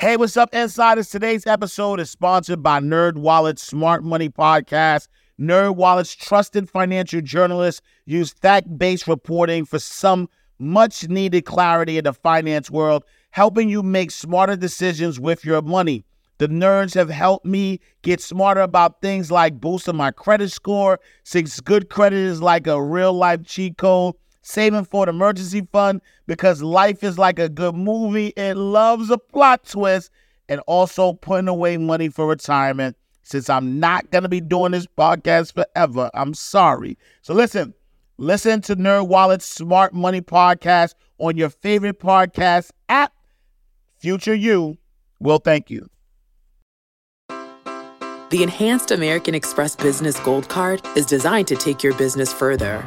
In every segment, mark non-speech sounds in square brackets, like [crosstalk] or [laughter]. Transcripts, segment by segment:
Hey, what's up, insiders? Today's episode is sponsored by Nerd NerdWallet's Smart Money Podcast. NerdWallet's trusted financial journalists use fact-based reporting for some much-needed clarity in the finance world, helping you make smarter decisions with your money. The nerds have helped me get smarter about things like boosting my credit score, since good credit is like a real life cheat code, saving for an emergency fund because life is like a good movie. It loves a plot twist, and also putting away money for retirement. Since I'm not going to be doing this podcast forever, I'm sorry. So listen, listen to NerdWallet's Smart Money Podcast on your favorite podcast app. Future you will thank you. The Enhanced American Express Business Gold Card is designed to take your business further.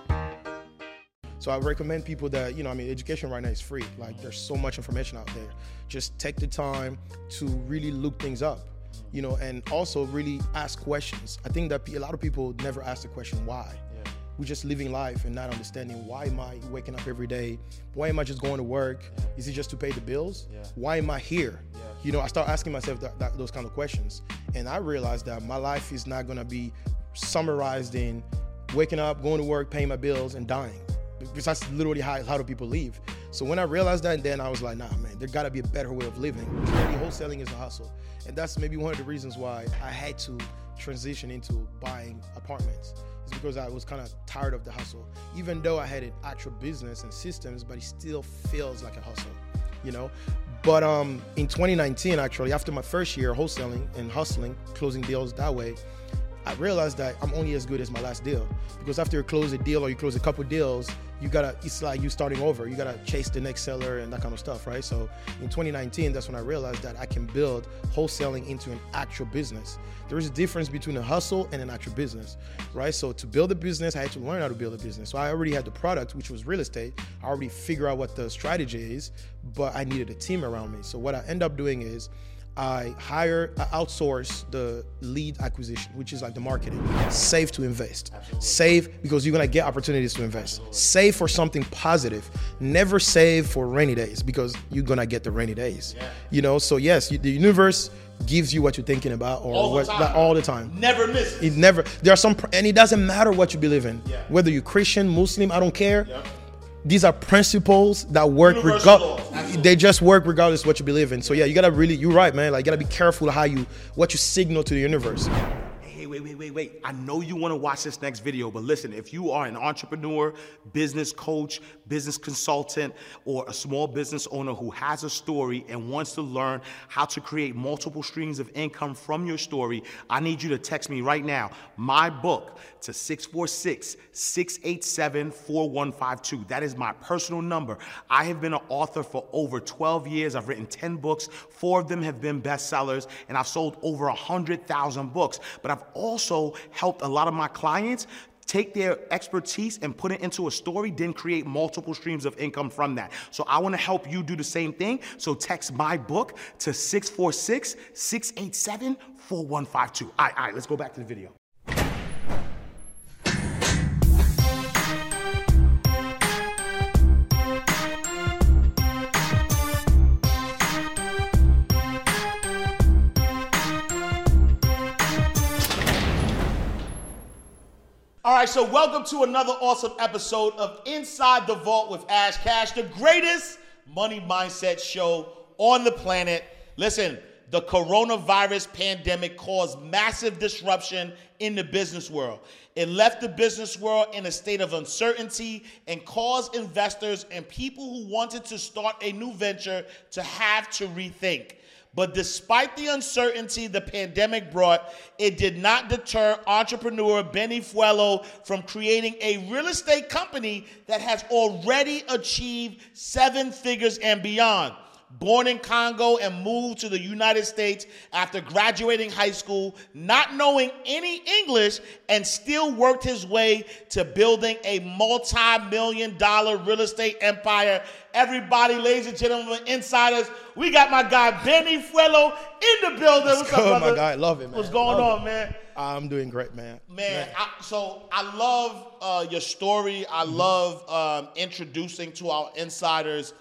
So I recommend people that, you know, I mean, education right now is free. Like there's so much information out there. Just take the time to really look things up, you know, and also really ask questions. I think that a lot of people never ask the question why. Yeah. We're just living life and not understanding why am I waking up every day? Why am I just going to work? Yeah. Is it just to pay the bills? Yeah. Why am I here? You know, I start asking myself that, that, those kind of questions. And I realized that my life is not going to be summarized in waking up, going to work, paying my bills, and dying because that's literally how, how do people leave. So when I realized that, then I was like, nah, man, there gotta be a better way of living. Clearly, wholesaling is a hustle. And that's maybe one of the reasons why I had to transition into buying apartments. It's because I was kind of tired of the hustle. Even though I had an actual business and systems, but it still feels like a hustle, you know? But um, in 2019, actually, after my first year wholesaling and hustling, closing deals that way, I realized that I'm only as good as my last deal. Because after you close a deal or you close a couple deals, you gotta it's like you starting over. You gotta chase the next seller and that kind of stuff, right? So in 2019, that's when I realized that I can build wholesaling into an actual business. There is a difference between a hustle and an actual business, right? So to build a business, I had to learn how to build a business. So I already had the product, which was real estate. I already figured out what the strategy is, but I needed a team around me. So what I end up doing is I hire, I outsource the lead acquisition, which is like the marketing. Save to invest. Absolutely. Save because you're gonna get opportunities to invest. Absolutely. Save for something positive. Never save for rainy days because you're gonna get the rainy days. Yeah. You know, so yes, the universe gives you what you're thinking about or all what the all the time. Never miss. It never. There are some, and it doesn't matter what you believe in. Yeah. Whether you're Christian, Muslim, I don't care. These are principles that work regardless they just work regardless of what you believe in. So yeah you gotta really you're right man. Like you gotta be careful how you what you signal to the universe. Hey, wait, wait, wait, wait. I know you want to watch this next video, but listen, if you are an entrepreneur, business coach, business consultant, or a small business owner who has a story and wants to learn how to create multiple streams of income from your story, I need you to text me right now, my book, to 646 687 4152. That is my personal number. I have been an author for over 12 years. I've written 10 books, four of them have been bestsellers, and I've sold over 100,000 books. But I've also helped a lot of my clients take their expertise and put it into a story, then create multiple streams of income from that. So I want to help you do the same thing. So text my book to 646 687 4152. All right, all right, let's go back to the video. Right, so welcome to another awesome episode of Inside the Vault with Ash Cash, the greatest money mindset show on the planet. Listen, the coronavirus pandemic caused massive disruption in the business world. It left the business world in a state of uncertainty and caused investors and people who wanted to start a new venture to have to rethink. But despite the uncertainty the pandemic brought, it did not deter entrepreneur Beni Fwelo from creating a real estate company that has already achieved seven figures and beyond. Born in Congo and moved to the United States after graduating high school, not knowing any English, and still worked his way to building a multi million dollar real estate empire. Everybody, ladies and gentlemen, insiders, we got my guy Beni Fwelo in the building. Let's What's go, up, brother? my guy. Love it, man. What's going Love on, it. man? I'm doing great, man. Man, I, so I love uh, your story. I Mm-hmm. love um, introducing to our insiders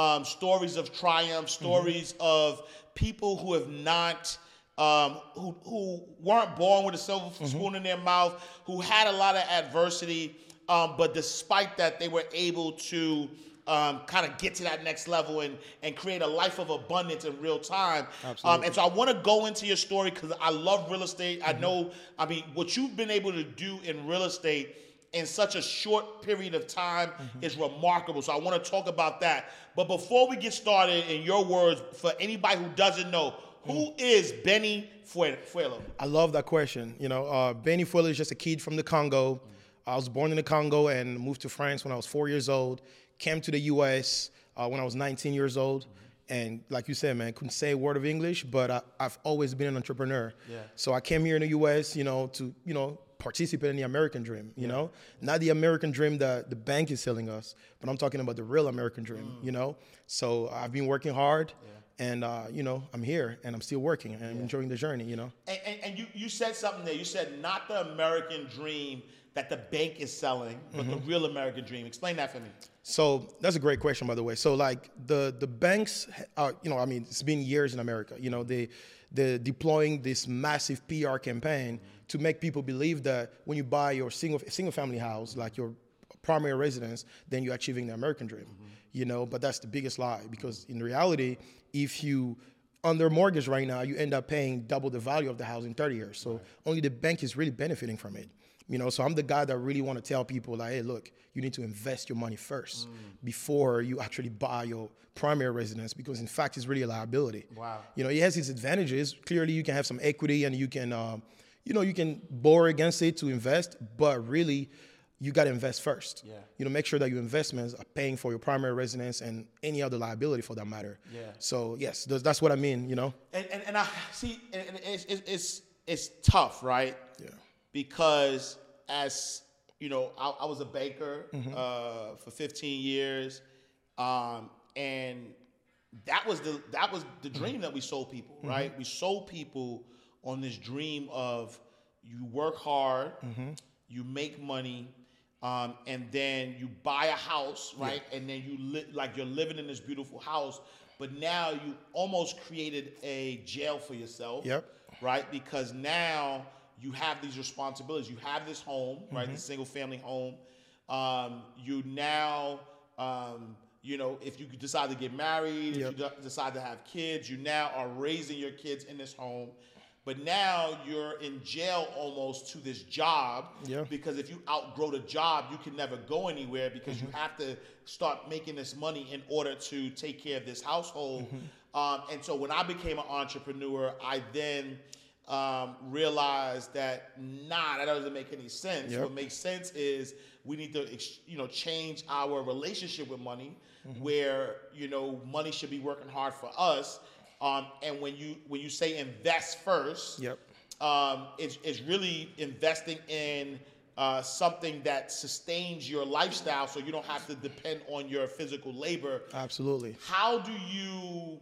um, stories of triumph, Mm-hmm. stories of people who have not, um, who who weren't born with a silver Mm-hmm. spoon in their mouth, who had a lot of adversity, um, but despite that, they were able to. Um, kind of get to that next level and and create a life of abundance in real time. Um, Absolutely. and so I want to go into your story because I love real estate. Mm-hmm. I know, I mean, what you've been able to do in real estate in such a short period of time Mm-hmm. is remarkable. So I want to talk about that. But before we get started, in your words, for anybody who doesn't know, who Mm. Beni Fue- Fwelo? I love that question. You know, uh, Beni Fwelo is just a kid from the Congo. I was born in the Congo and moved to France when I was four years old. Came to the U.S. Uh, when I was 19 years old. And like you said, man, couldn't say a word of English, but I, I've always been an entrepreneur. Yeah. So I came here in the U.S. You know, to you know participate in the American dream. You know, not the American dream that the bank is selling us, but I'm talking about the real American dream. You know, so I've been working hard. And uh, you know, I'm here and I'm still working and I'm enjoying the journey. You know. And, and, and you, you said something there. You said not the American dream that the bank is selling, but the Mm-hmm. real American dream. Explain that for me. So that's a great question, by the way. So like the the banks, are, you know, I mean, it's been years in America. You know, they they're deploying this massive PR campaign to make people believe that when you buy your single single family house, like your primary residence, then you're achieving the American dream. You know, but that's the biggest lie because in reality, if you under mortgage right now, you end up paying double the value of the house in 30 years. So only the bank is really benefiting from it. You know, so I'm the guy that really want to tell people like, hey, look, you need to invest your money first before you actually buy your primary residence because in fact it's really a liability. Wow. You know, it has its advantages. Clearly, you can have some equity and you can, um, you know, you can borrow against it to invest, but really, you got to invest first. Yeah. You know, make sure that your investments are paying for your primary residence and any other liability for that matter. Yeah. So yes, that's, that's what I mean. You know. And, and, and I see, and it's, it's, it's, tough, right? Yeah. Because as you know, I, I was a banker Mm-hmm. uh, for 15 years, um, and that was the that was the Mm-hmm. dream that we sold people, right? We sold people on this dream of you work hard, Mm-hmm. you make money. Um, and then you buy a house, right? And then you li- like you're living in this beautiful house, but now you almost created a jail for yourself Yep. right? Because now you have these responsibilities. You have this home, right? The single family home. Um, you now, um, you know, if you decide to get married, Yep. if you de- decide to have kids, you now are raising your kids in this home. But now you're in jail almost to this job Yeah. because if you outgrow the job, you can never go anywhere because you have to start making this money in order to take care of this household. Um, and so when I became an entrepreneur, I then um, realized that nah, that doesn't make any sense. Yep. What makes sense is we need to, you know, change our relationship with money, where you know money should be working hard for us. Um, and when you when you say invest first, Yep. um, it's, it's really investing in uh, something that sustains your lifestyle so you don't have to depend on your physical labor. Absolutely. How do you,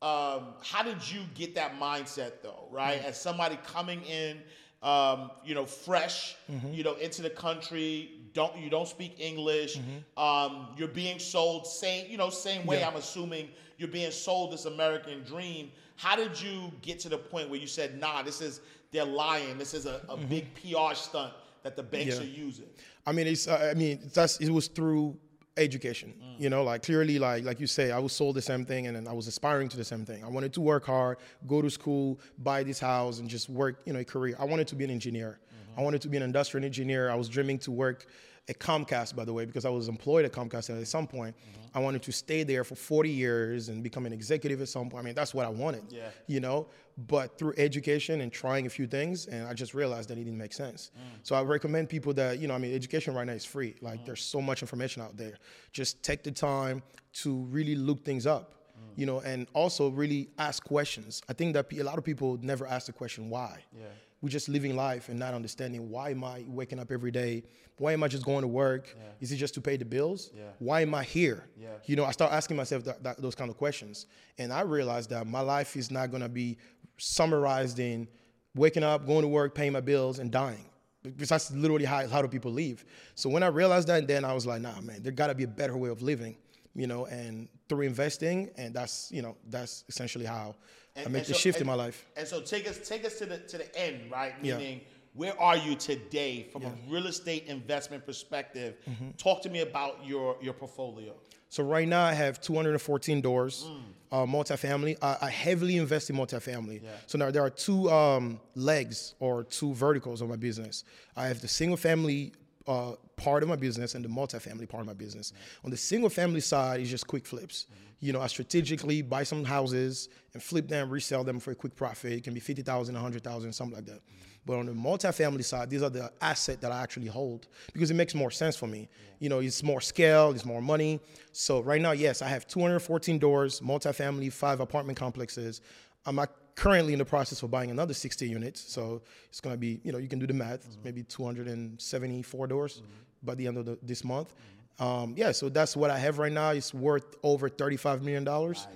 um, how did you get that mindset though, right? As somebody coming in, um, you know, fresh, you know, into the country, don't you don't speak English, um, you're being sold same, you know, same way. Yeah. I'm assuming you're being sold this American dream. How did you get to the point where you said, "Nah, this is they're lying. This is a, a mm-hmm. big PR stunt that the banks Yeah. are using." I mean, it's. Uh, I mean, that's. It was through education. Mm. You know, like clearly, like like you say, I was sold the same thing, and then I was aspiring to the same thing. I wanted to work hard, go to school, buy this house, and just work. You know, a career. I wanted to be an engineer. Mm-hmm. I wanted to be an industrial engineer. I was dreaming to work at Comcast, by the way, because I was employed at Comcast, and at some point, mm-hmm. I wanted to stay there for 40 years and become an executive at some point. I mean, that's what I wanted. Yeah. You know, but through education and trying a few things, and I just realized that it didn't make sense. Mm. So I recommend people that, you know, I mean, education right now is free. Like, mm. there's so much information out there. Just take the time to really look things up. You know, and also really ask questions. I think that a lot of people never ask the question why. Yeah. We're just living life and not understanding why am I waking up every day? Why am I just going to work? Is it just to pay the bills? Yeah. Why am I here? Yeah. You know, I start asking myself that, that, those kind of questions, and I realized that my life is not gonna be summarized in waking up, going to work, paying my bills, and dying. Because that's literally how, how do people live. So when I realized that, then I was like, nah, man, there gotta be a better way of living, you know, and through investing, and that's, you know, that's essentially how I And- made and the so- shift in my life. And so take us take us to the to the end, right? Yeah. Meaning, where are you today from a real estate investment perspective? Mm-hmm. Talk to me about your your portfolio. So right now I have 214 doors, Mm. uh, multifamily. I, I heavily invest in multifamily. So now there are two um, legs or two verticals of my business. I have the single family uh, part of my business and the multifamily part of my business. On the single family side it's just quick flips. You know, I strategically buy some houses and flip them, resell them for a quick profit. It can be 50,000, 100,000, something like that. But on the multifamily side, these are the asset that I actually hold because it makes more sense for me. You know, it's more scale, it's more money. So right now, yes, I have 214 doors, multifamily, five apartment complexes. I'm currently in the process of buying another 60 units. So it's gonna be, you know, you can do the math, maybe 274 doors by the end of the, this month. Um, yeah, so that's what I have right now. It's worth over 35 million dollars.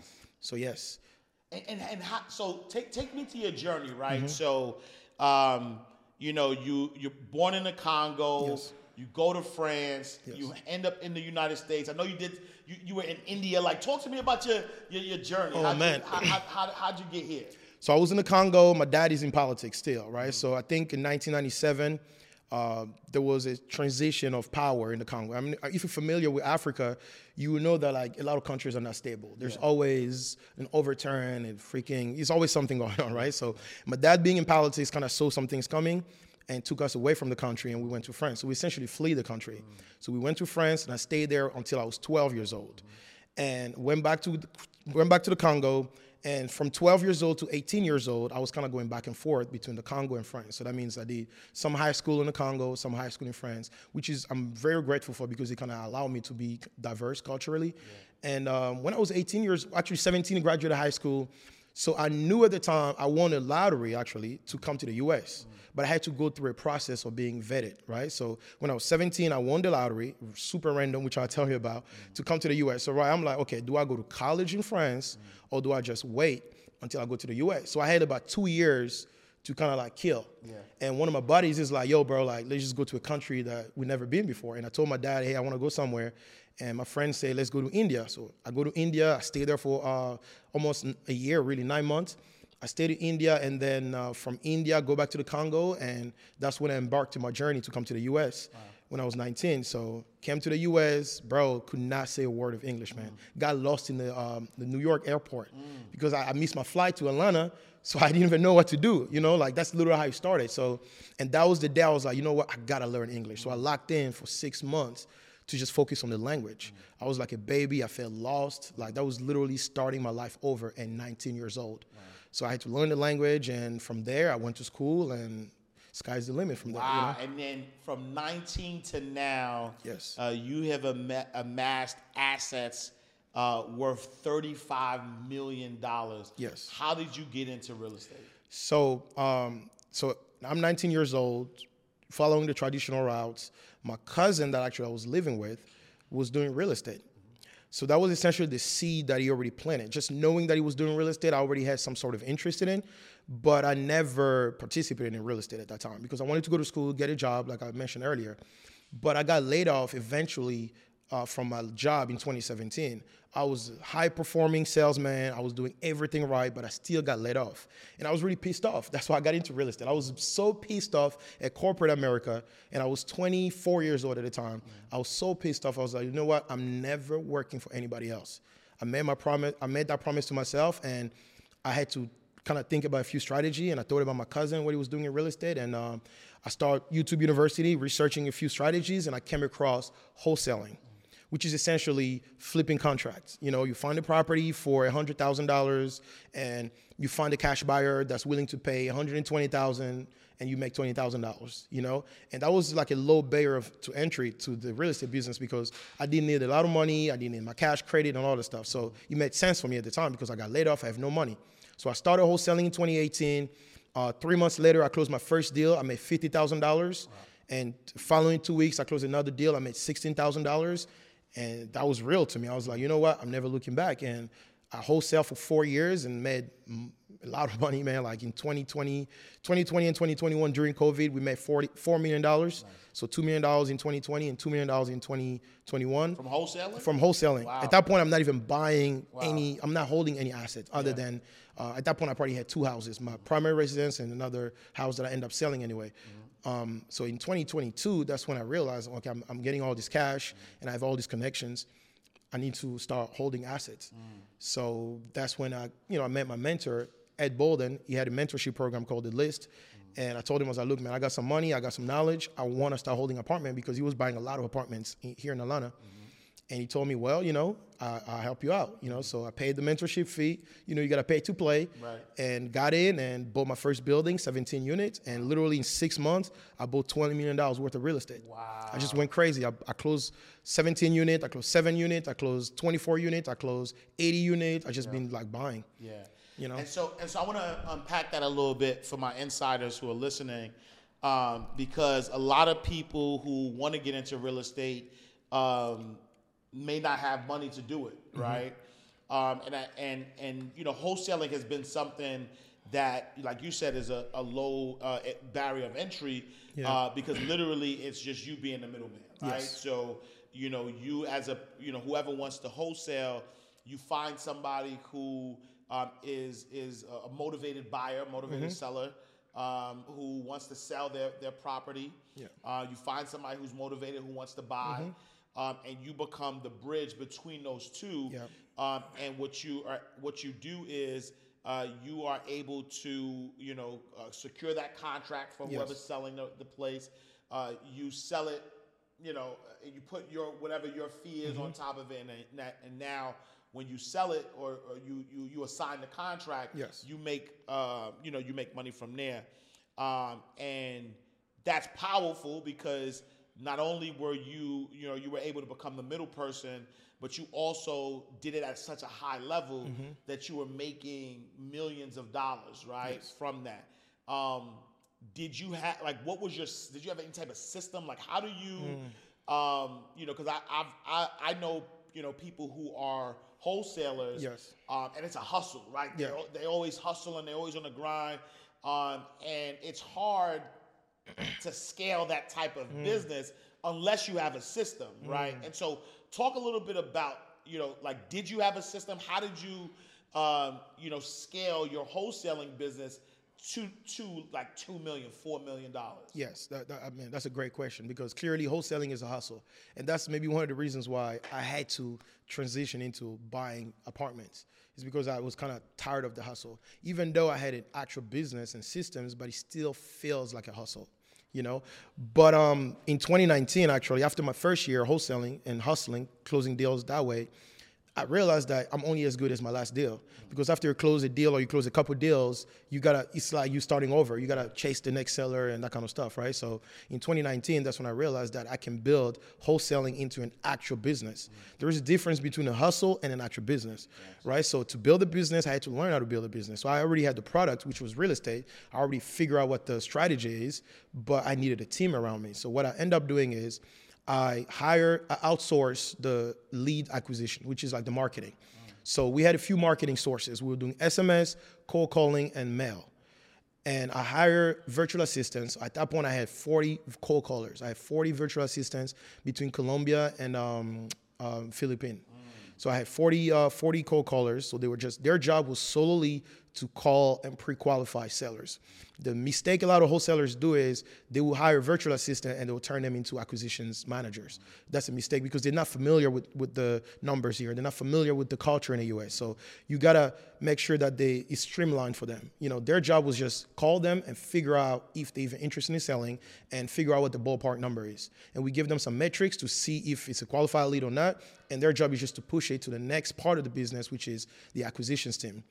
So yes. And and, and how, so take take me to your journey, right? Mm-hmm. So, um, you know, you you're born in the Congo. Yes. You go to France. You end up in the United States. I know you did. You, you were in India. Like, talk to me about your your, your journey. Oh, How'd man. You, how, how, how, how'd you get here? So I was in the Congo. My dad is in politics still, right? Mm-hmm. So I think in 1997, uh, there was a transition of power in the Congo. I mean, if you're familiar with Africa, you will know that like a lot of countries are not stable. There's always an overturn and freaking. There's always something [laughs] going on, right? So my dad being in politics kind of saw some things coming. And took us away from the country, and we went to France. So we essentially flee the country. Mm. So we went to France, and I stayed there until I was 12 years old mm. and went back to went back to the Congo. And from 12 years old to 18 years old, I was kind of going back and forth between the Congo and France. So that means I did some high school in the Congo, some high school in France, which is I'm very grateful for because it kind of allowed me to be diverse culturally. And um, when I was 18 years, actually 17, graduated high school. So I knew at the time I won a lottery actually to come to the U.S. But I had to go through a process of being vetted, right? So when I was 17, I won the lottery, super random, which I'll tell you about, to come to the US. So right, I'm like, okay, do I go to college in France or do I just wait until I go to the US? So I had about two years to kind of like kill. And one of my buddies is like, yo, bro, like let's just go to a country that we've never been before. And I told my dad, hey, I want to go somewhere. And my friend said, let's go to India. So I go to India. I stay there for uh, almost a year, really nine months. I stayed in India, and then uh, from India, go back to the Congo, and that's when I embarked on my journey to come to the U.S. When I was 19, so came to the U.S. Bro, could not say a word of English, man. Got lost in the um, the New York airport because I, I missed my flight to Atlanta, so I [laughs] didn't even know what to do. You know, like that's literally how it started. So, and that was the day I was like, you know what, I gotta learn English. So I locked in for six months to just focus on the language. I was like a baby. I felt lost. Like that was literally starting my life over at 19 years old. So I had to learn the language, and from there I went to school, and sky's the limit from there. you know? Wow. And then from 19 to now, Yes. uh, you have ama- amassed assets uh, worth 35 million dollars. Yes. How did you get into real estate? So, um, so I'm 19 years old, following the traditional routes. My cousin that actually I was living with was doing real estate. So that was essentially the seed that he already planted. Just knowing that he was doing real estate, I already had some sort of interest in it, but I never participated in real estate at that time because I wanted to go to school, get a job, like I mentioned earlier. But I got laid off eventually uh, from my job in 2017. I was a high performing salesman. I was doing everything right, but I still got let off. And I was really pissed off. That's why I got into real estate. I was so pissed off at corporate America, and I was 24 years old at the time. I was so pissed off. I was like, you know what? I'm never working for anybody else. I made my promise. I made that promise to myself, and I had to kind of think about a few strategy. And I thought about my cousin, what he was doing in real estate, and um, I started YouTube University, researching a few strategies, and I came across wholesaling which is essentially flipping contracts. You know, you find a property for hundred thousand dollars, and you find a cash buyer that's willing to pay one hundred and twenty thousand, and you make twenty thousand dollars. You know, and that was like a low barrier of, to entry to the real estate business because I didn't need a lot of money. I didn't need my cash credit and all the stuff. So it made sense for me at the time because I got laid off. I have no money. So I started wholesaling in 2018. Uh, three months later, I closed my first deal. I made fifty thousand dollars, and following two weeks, I closed another deal. I made sixteen thousand dollars, and that was real to me. I was like, you know what? I'm never looking back. And I wholesale for four years and made a lot of [laughs] money, man. Like in 2020, 2020 and 2021 during COVID, we made 40, $4 million. Nice. So $2 million in 2020 and $2 million in 2021. From wholesaling? From wholesaling. Wow. At that point, I'm not even buying wow. any, I'm not holding any assets other yeah. than, uh, at that point, I probably had two houses, my primary residence and another house that I end up selling anyway. Mm-hmm. Um, so in 2022, that's when I realized, okay, I'm, I'm getting all this cash mm-hmm. and I have all these connections. I need to start holding assets. Mm. So that's when I, you know, I met my mentor, Ed Bolden. He had a mentorship program called The List. Mm. And I told him, I was like, look, man, I got some money, I got some knowledge. I want to start holding apartment because he was buying a lot of apartments here in Atlanta. Mm-hmm. And he told me, well, you know, I, will help you out, you know. So I paid the mentorship fee. You know, you got to pay to play. Right. And got in and bought my first building, 17 units. And literally in six months, I bought $20 million worth of real estate. Wow. I just went crazy. I, I closed 17 units. I closed seven units. I closed 24 units. I closed 80 units. I just yeah. been like buying. Yeah. You know. And so, and so I want to unpack that a little bit for my insiders who are listening, um, because a lot of people who want to get into real estate, um, may not have money to do it, mm-hmm. right? Um, and I, and and you know, wholesaling has been something that, like you said, is a, a low uh, barrier of entry yeah. uh, because literally it's just you being the middleman, right? Yes. So you know, you as a you know whoever wants to wholesale, you find somebody who um, is is a motivated buyer, motivated mm-hmm. seller. Um, who wants to sell their, their property. Yeah. Uh, you find somebody who's motivated who wants to buy. Mm-hmm um, and you become the bridge between those two. Yep. Um, and what you are, what you do is uh, you are able to, you know, uh, secure that contract from yes. whoever's selling the, the place. Uh, you sell it, you know, you put your whatever your fee is mm-hmm. on top of it, and, and now when you sell it or, or, you, you you assign the contract, yes. you make uh, you know you make money from there, um, and that's powerful because not only were you, you know, you were able to become the middle person, but you also did it at such a high level mm-hmm. that you were making millions of dollars, right, yes. from that. Um, did you have like what was your did you have any type of system like how do you mm. um, you know because I I've, i I know you know people who are wholesalers yes um, and it's a hustle right yeah. they they always hustle and they're always on the grind um, and it's hard to scale that type of mm. business unless you have a system, right? Mm. And so, talk a little bit about you know, like, did you have a system? How did you, um, you know, scale your wholesaling business? To to like two million, four million dollars? Yes, that, that, I mean that's a great question because clearly wholesaling is a hustle, and that's maybe one of the reasons why I had to transition into buying apartments. Is because I was kind of tired of the hustle, even though I had an actual business and systems, but it still feels like a hustle you know. But um, in 2019, actually, after my first year wholesaling and hustling, closing deals that way, I realized that I'm only as good as my last deal because after you close a deal or you close a couple deals, you gotta it's like you starting over. You gotta chase the next seller and that kind of stuff, right? So in 2019, that's when I realized that I can build wholesaling into an actual business. Mm-hmm. There is a difference between a hustle and an actual business, yes. right? So to build a business, I had to learn how to build a business. So I already had the product, which was real estate. I already figured out what the strategy is, but I needed a team around me. So what I end up doing is I hire, I outsource the lead acquisition, which is like the marketing. So we had a few marketing sources. We were doing SMS, cold calling, and mail. And I hire virtual assistants. At that point, I had 40 cold callers. I had 40 virtual assistants between Colombia and um, um, Philippines. So I had 40, uh, 40 cold callers. So they were just, their job was solely to call and pre-qualify sellers. The mistake a lot of wholesalers do is they will hire a virtual assistant and they will turn them into acquisitions managers. That's a mistake because they're not familiar with, with the numbers here. They're not familiar with the culture in the US. So you gotta make sure that they it's streamlined for them. You know, their job was just call them and figure out if they're even interested in selling and figure out what the ballpark number is. And we give them some metrics to see if it's a qualified lead or not. And their job is just to push it to the next part of the business, which is the acquisitions team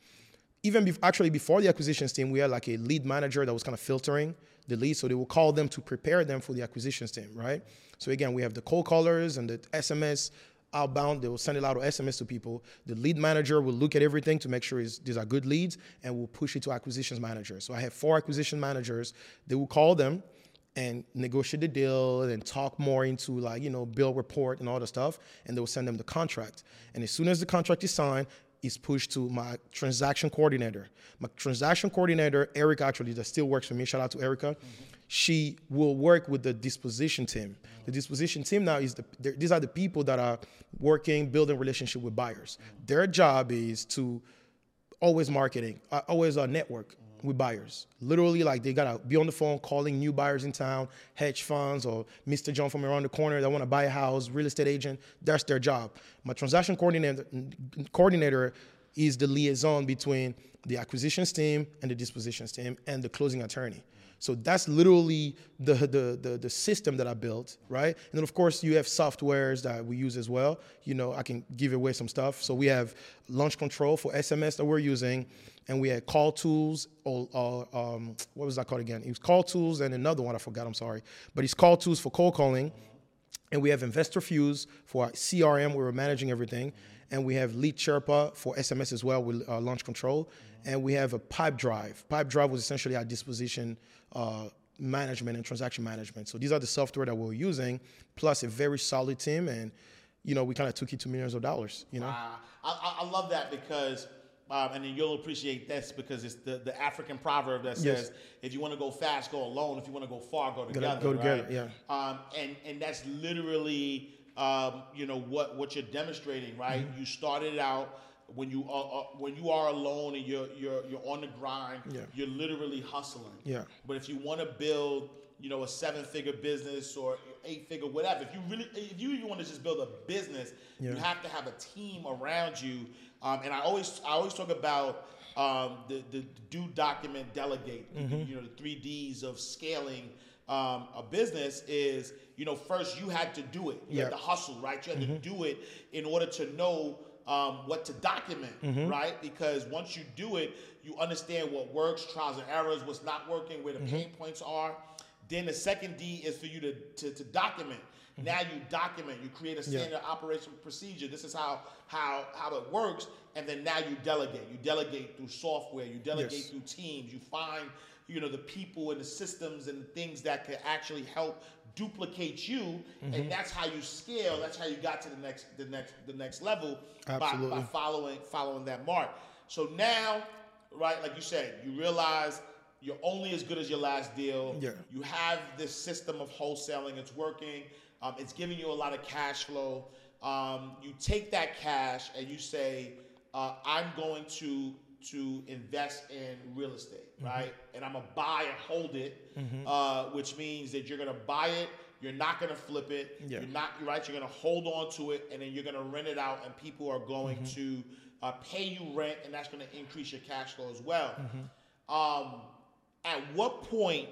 even be- actually before the acquisitions team, we had like a lead manager that was kind of filtering the leads. So they will call them to prepare them for the acquisitions team, right? So again, we have the cold callers and the SMS outbound. They will send a lot of SMS to people. The lead manager will look at everything to make sure these are good leads and will push it to acquisitions managers. So I have four acquisition managers. They will call them and negotiate the deal and talk more into like you know bill report and all the stuff and they will send them the contract and as soon as the contract is signed is pushed to my transaction coordinator. My transaction coordinator, Erica, actually, that still works for me. Shout out to Erica. Mm-hmm. She will work with the disposition team. The disposition team now is the these are the people that are working, building relationship with buyers. Their job is to always marketing, uh, always a network with buyers. Literally, like they gotta be on the phone calling new buyers in town, hedge funds or Mr. John from around the corner that want to buy a house, real estate agent. That's their job. My transaction coordinator coordinator is the liaison between the acquisitions team and the dispositions team and the closing attorney. So that's literally the, the, the, the, system that I built, right? And then of course you have softwares that we use as well. You know, I can give away some stuff. So we have launch control for SMS that we're using and we had call tools or, um, what was that called again? It was call tools and another one I forgot. I'm sorry, but it's call tools for cold calling, and we have Investor Fuse for CRM where we're managing everything, and we have Lead Sherpa for SMS as well with uh, launch control, and we have a Pipedrive. Pipe Drive was essentially our disposition. Uh, management and transaction management. So these are the software that we're using, plus a very solid team, and you know we kind of took it to millions of dollars. You know, I, I love that because um, and then you'll appreciate this because it's the, the African proverb that says, yes. if you want to go fast, go alone. If you want to go far, go together. Go together, right? yeah. Um, and, and that's literally, um, you know, what, what you're demonstrating, right? Mm-hmm. You started out when you are uh, when you are alone and you're you're you're on the grind. Yeah. You're literally hustling. Yeah. But if you want to build, you know, a seven figure business or eight figure whatever, if you really if you even want to just build a business, yeah. you have to have a team around you um, and I always I always talk about um, the, the do document delegate. Mm-hmm. You know the three D's of scaling um, a business is you know first you had to do it. You yep. had to hustle, right? You had mm-hmm. to do it in order to know um, what to document, mm-hmm. right? Because once you do it, you understand what works, trials and errors, what's not working, where the mm-hmm. pain points are. Then the second D is for you to, to, to document. Mm-hmm. Now you document, you create a standard yeah. operation procedure. This is how how how it works, and then now you delegate. You delegate through software. You delegate yes. through teams. You find you know the people and the systems and things that can actually help duplicate you, mm-hmm. and that's how you scale. That's how you got to the next the next the next level by, by following following that mark. So now, right, like you said, you realize you're only as good as your last deal. Yeah. You have this system of wholesaling. It's working. Um, it's giving you a lot of cash flow. Um, you take that cash and you say, uh, I'm going to to invest in real estate, mm-hmm. right? And I'm gonna buy and hold it, mm-hmm. uh, which means that you're gonna buy it. You're not gonna flip it. Yeah. You're not right. You're gonna hold on to it, and then you're gonna rent it out, and people are going mm-hmm. to uh, pay you rent, and that's gonna increase your cash flow as well. Mm-hmm. Um, at what point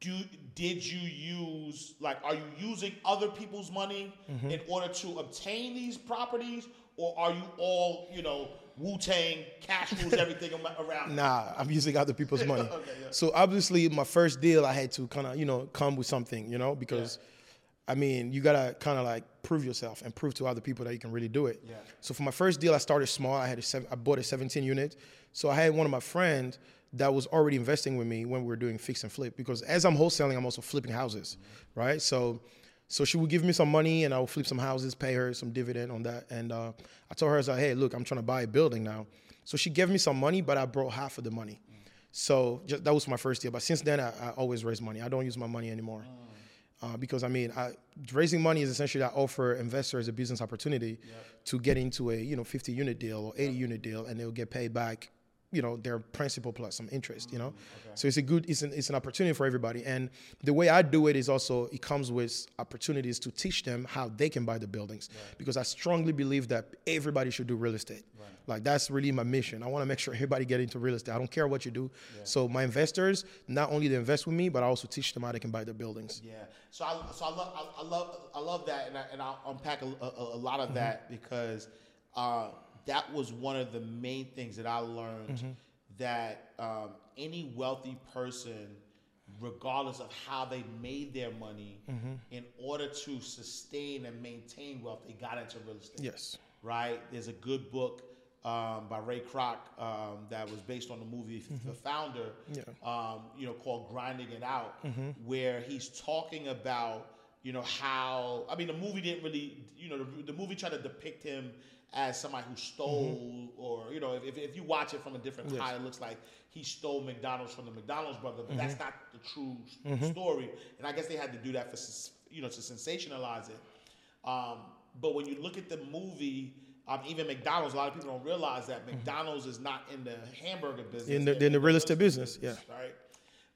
do did you use like are you using other people's money mm-hmm. in order to obtain these properties or are you all you know Wu Tang cash rules [laughs] everything around? Nah, I'm using other people's [laughs] money. okay, yeah. So obviously, my first deal, I had to kind of you know come with something, you know, because yeah. I mean you gotta kind of like prove yourself and prove to other people that you can really do it. Yeah. So for my first deal, I started small. I had a seven, I bought a 17 unit. So I had one of my friends that was already investing with me when we were doing fix and flip because as I'm wholesaling, I'm also flipping houses, mm-hmm. right? So, so she would give me some money and I would flip some houses, pay her some dividend on that. And uh, I told her, I was like, hey, look, I'm trying to buy a building now. So she gave me some money, but I brought half of the money. Mm. So just, that was my first deal. But since then, I, I, always raise money. I don't use my money anymore. Mm. Uh, because I mean, I, raising money is essentially I offer investors a business opportunity yep. to get into a you know 50 unit deal or 80 yep. unit deal, and they'll get paid back you know their principal plus some interest you know okay. so it's a good it's an, it's an opportunity for everybody and the way i do it is also it comes with opportunities to teach them how they can buy the buildings right. because i strongly believe that everybody should do real estate right. like that's really my mission i want to make sure everybody get into real estate i don't care what you do yeah. so my investors not only they invest with me but i also teach them how they can buy the buildings yeah so i, so I, love, I, I love i love that and, I, and i'll unpack a, a, a lot of mm-hmm. that because uh, that was one of the main things that I learned mm-hmm. that um, any wealthy person regardless of how they made their money, in order to sustain and maintain wealth, they got into real estate. Yes. Right? There's a good book um, by Ray Kroc um, that was based on the movie The Founder, Yeah. um, you know, called Grinding It Out, where he's talking about, you know, how, I mean, the movie didn't really, you know, the, the movie tried to depict him as somebody who stole or, you know, if, if you watch it from a different Yes. eye, it looks like he stole McDonald's from the McDonald's brother, but that's not the true s- story. And I guess they had to do that for, you know, to sensationalize it. Um, but when you look at the movie, um, even McDonald's, a lot of people don't realize that McDonald's is not in the hamburger business. In the- in the real estate business, Right.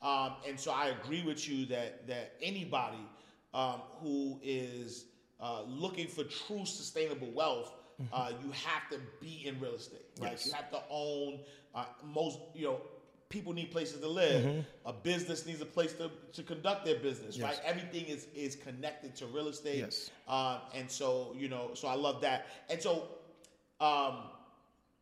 Um, and so I agree with you that that anybody um, who is uh, looking for true sustainable wealth, uh, you have to be in real estate. Right. Yes. You have to own uh, most. You know, people need places to live. A business needs a place to, to conduct their business. Right. Everything is is connected to real estate. Yes. Um, and so you know, so I love that. And so, um,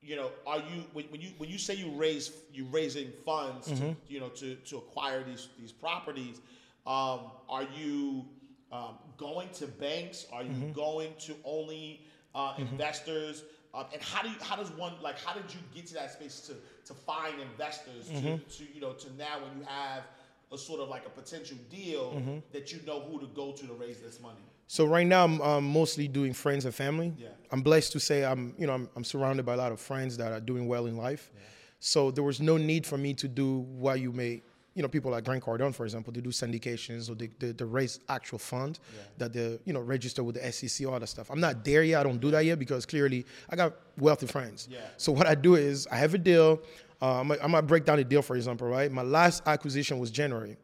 you know, are you when, when you when you say you raise you raising funds Mm-hmm. to you know to to acquire these these properties? Um, are you um, going to banks? Are you Mm-hmm. going to only uh, investors? Um, and how do you, how does one like how did you get to that space to to find investors Mm-hmm. to, to you know to now when you have a sort of like a potential deal Mm-hmm. that you know who to go to to raise this money? So right now I'm um, mostly doing friends and family. Yeah. I'm blessed to say I'm you know I'm, I'm surrounded by a lot of friends that are doing well in life. So there was no need for me to do what you may you know people like Grant Cardone for example they do syndications or they, the, the raise actual fund that they you know register with the SEC all that stuff. I'm not there yet. I don't do that yet because clearly I got wealthy friends. Yeah. So what I do is I have a deal. Uh, I'm, I'm gonna break down the deal for example, right? My last acquisition was January.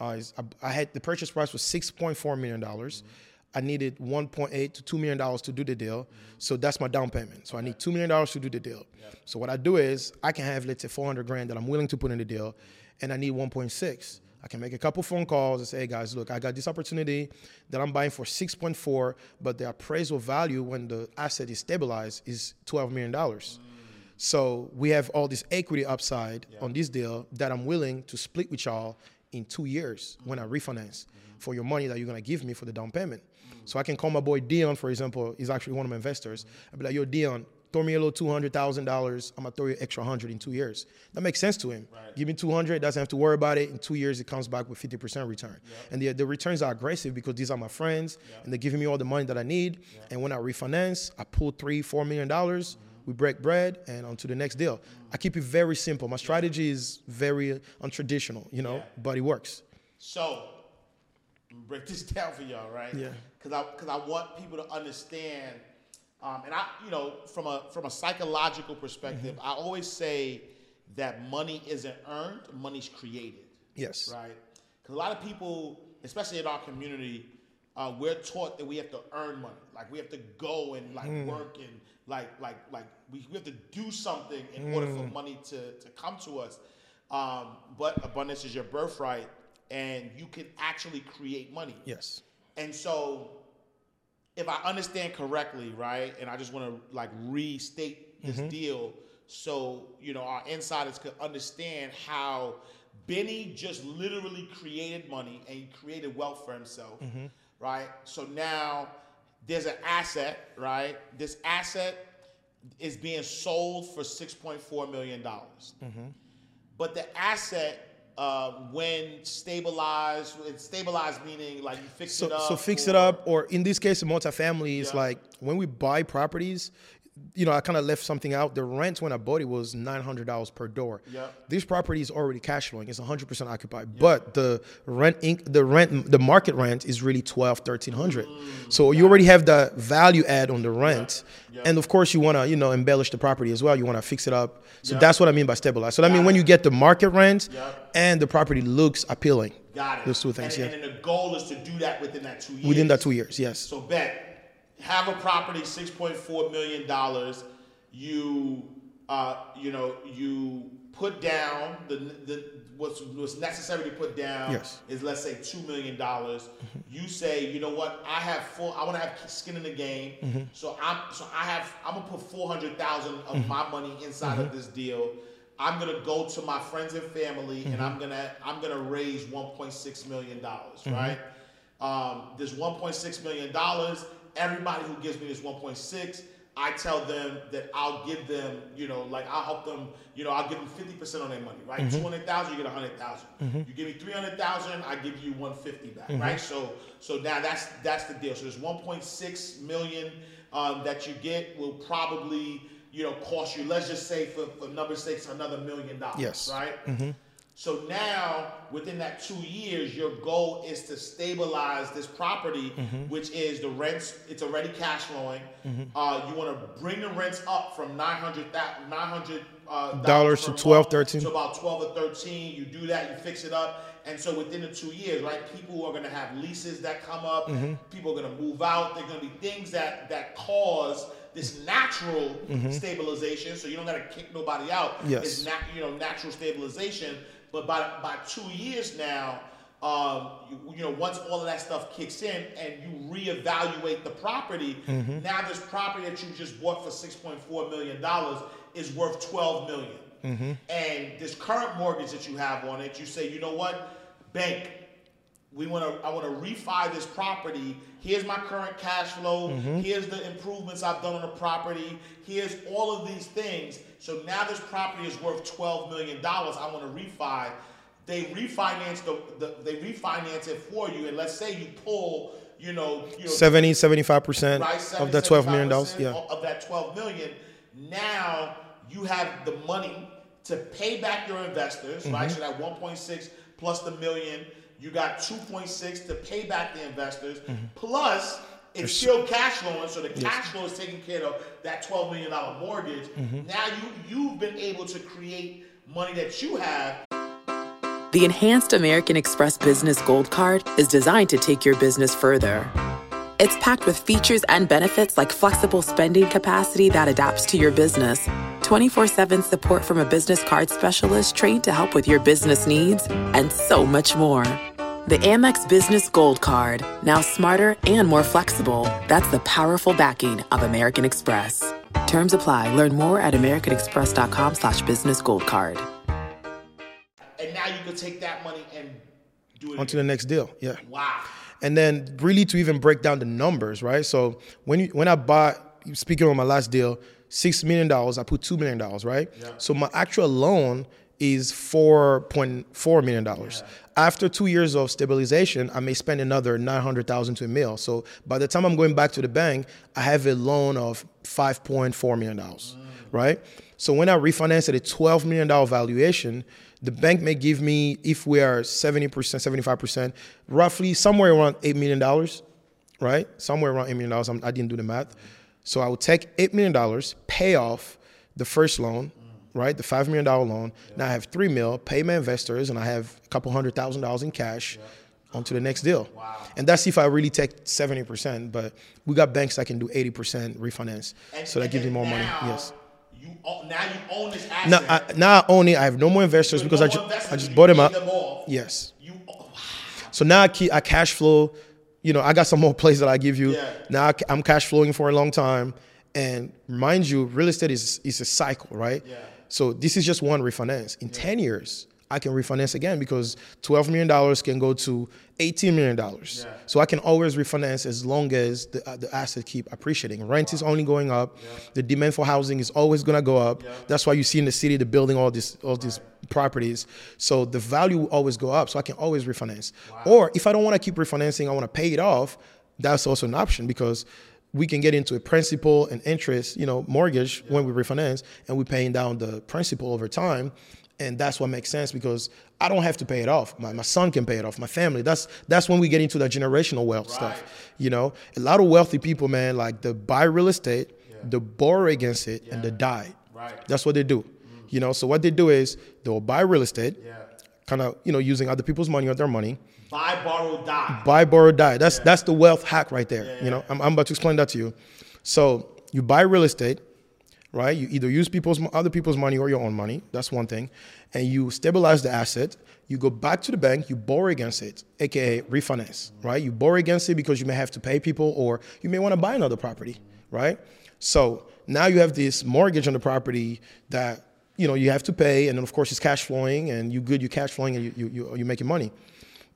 Uh, I, I had the purchase price was 6.4 million dollars. I needed 1.8 to 2 million dollars to do the deal. So that's my down payment. So I need 2 million dollars to do the deal. So what I do is I can have let's say 400 grand that I'm willing to put in the deal, and I need 1.6. I can make a couple phone calls and say, hey guys, look, I got this opportunity that I'm buying for 6.4, but the appraisal value when the asset is stabilized is 12 million dollars. So we have all this equity upside on this deal that I'm willing to split with y'all in two years when I refinance mm-hmm. for your money that you're gonna give me for the down payment. Mm-hmm. So I can call my boy Dion, for example, he's actually one of my investors. I'd be like, yo, Dion, throw me a little two hundred thousand dollars. I'm gonna throw you an extra hundred in two years. That makes sense to him. Give me two hundred, doesn't have to worry about it. In two years, it comes back with fifty percent return. And the, the returns are aggressive because these are my friends, and they're giving me all the money that I need. And when I refinance, I pull three, four million dollars. Mm-hmm. We break bread and on to the next deal. Mm-hmm. I keep it very simple. My strategy is very untraditional, you know, but it works. So, break this [laughs] down for y'all, right? Yeah. Because I because I want people to understand, um, and I you know from a from a psychological perspective, Mm-hmm. I always say that money isn't earned, money's created. Yes. Right. Because a lot of people, especially in our community, uh, we're taught that we have to earn money. Like we have to go and like Mm. work and like like like we, we have to do something in order for Mm. money to, to come to us. Um, but abundance is your birthright, and you can actually create money. Yes. And so, if I understand correctly, right, and I just want to like restate this mm-hmm. deal so you know our insiders could understand how Beni just literally created money and he created wealth for himself, mm-hmm. right? So now there's an asset, right? This asset is being sold for six point four million dollars. Mm-hmm. But the asset, uh, when stabilized, stabilized meaning like you fix it So, up. so fix it up, or in this case, a multifamily is Yeah. like when we buy properties. You know, I kind of left something out. The rent when I bought it was nine hundred dollars per door. Yep. This property is already cash flowing. It's one hundred percent occupied. But the rent, inc- the rent, the market rent is really twelve, thirteen hundred. Mm. So you already have the value add on the rent, and of course you want to, you know, embellish the property as well. You want to fix it up. So Yep. that's what I mean by stabilize. So that means when you get the market rent Yep. and the property looks appealing. Got it. Those two things, and, yeah. And the goal is to do that within that two years. Within that two years, yes. So bet have a property six point four million dollars. You uh, you know you put down the the what's what's necessary to put down Yes. is let's say two million dollars. Mm-hmm. You say you know what I have full I want to have skin in the game. Mm-hmm. So I'm so I have I'm gonna put four hundred thousand of mm-hmm. my money inside of this deal. I'm gonna go to my friends and family, and I'm gonna I'm gonna raise 1.6 million dollars, right? Um, this 1.6 million dollars. Everybody who gives me this 1.6, I tell them that I'll give them, you know, like I'll help them, you know, I'll give them 50% on their money, right? Mm-hmm. 200,000, you get 100,000. Mm-hmm. You give me 300,000, I give you 150 back, mm-hmm. right? So, so now that's that's the deal. So there's 1.6 million um, that you get will probably, you know, cost you. Let's just say for, for number six, another million dollars, Yes. right? So now, within that two years, your goal is to stabilize this property, which is the rents. It's already cash flowing. Uh, you want to bring the rents up from 900 900 uh, Dollars to 12, 13. to about 12 or 13. You do that, you fix it up. And so within the two years, right, people are going to have leases that come up. Mm-hmm. People are going to move out. There are going to be things that that cause this natural stabilization. So you don't got to kick nobody out. Mm-hmm. Yes. It's nat- you know natural stabilization. But by by two years now, um, you, you know once all of that stuff kicks in and you reevaluate the property, Mm-hmm. now this property that you just bought for six point four million dollars is worth twelve million. Mm-hmm. And this current mortgage that you have on it, you say, you know what, bank, we want to i want to refi this property here's my current cash flow Mm-hmm. here's the improvements i've done on the property here's all of these things so now this property is worth 12 million dollars i want to refi they refinance the, the they refinance it for you and let's say you pull you know, you know 70, 75% right? of that $12 million. Yeah. Of that 12 million, now you have the money to pay back your investors, Mm-hmm. right? So that 1.6 plus the million, you got 2.6 to pay back the investors. Mm-hmm. Plus, it's still cash flowing, so the cash flow is taking care of that 12 million dollar mortgage. Mm-hmm. Now you you've been able to create money that you have The Enhanced American Express Business Gold Card is designed to take your business further. It's packed with features and benefits like flexible spending capacity that adapts to your business, 24 7 support from a business card specialist trained to help with your business needs, and so much more. The Amex Business Gold Card, now smarter and more flexible. That's the powerful backing of American Express. Terms apply. Learn more at americanexpress.com slash business gold card. and now you can take that money and do it On to the next deal. Yeah. wow and then really to even break down the numbers, right? So when you when I bought, speaking on my last deal, six million dollars, I put two million dollars, right? Yeah. So my actual loan is four point four million dollars. After two years of stabilization, I may spend another nine hundred thousand to a mil. So by the time I'm going back to the bank, I have a loan of five point four million dollars, mm. right? So when I refinance at a twelve million dollar valuation, the bank may give me, if we are 70%, 75%, roughly somewhere around $8 million, right? Somewhere around $8 million. I didn't do the math. So I would take $8 million, pay off the first loan, right? The $5 million loan. Now I have 3 mil, pay my investors, and I have a couple hundred thousand dollars in cash onto the next deal. And that's if I really take 70%, but we got banks that can do 80% refinance. And- so that gives me more money. Yes. you own, now you own this asset Now I, now I own it. I have no more investors because no I, ju- investors, I just bought them up. them. Yes. you oh, wow. So now I keep I cash flow. You know, I got some more [laughs] plays that I give you. Yeah. Now I, am cash flowing for a long time, and mind you, real estate is is a cycle, right? Yeah. So this is just one refinance. In ten years, I can refinance again because twelve million dollars can go to eighteen million dollars. Yeah. So I can always refinance as long as the uh, the asset keep appreciating. Rent is only going up. The demand for housing is always gonna go up. That's why you see in the city the building all this all these properties. So the value will always go up. So I can always refinance. Or if I don't want to keep refinancing, I want to pay it off. That's also an option because we can get into a principal and interest, you know, mortgage when we refinance, and we're paying down the principal over time. And that's what makes sense because I don't have to pay it off. My, my son can pay it off. My family. That's that's when we get into the generational wealth stuff. You know, a lot of wealthy people, man, like they buy real estate, they borrow against it, and they die. Right. That's what they do. Mm. You know, so what they do is they'll buy real estate, Yeah. kind of, you know, using other people's money or their money, buy borrow die buy, borrow, die. That's that's the wealth hack right there. You know, I'm, I'm about to explain that to you. So you buy real estate, right? You either use people's other people's money or your own money. That's one thing, and you stabilize the asset. You go back to the bank. You borrow against it, aka refinance, right? You borrow against it because you may have to pay people, or you may want to buy another property, right? So now you have this mortgage on the property that you know, you have to pay, and then of course it's cash flowing, and you good, you cash flowing, and you you you you're making money.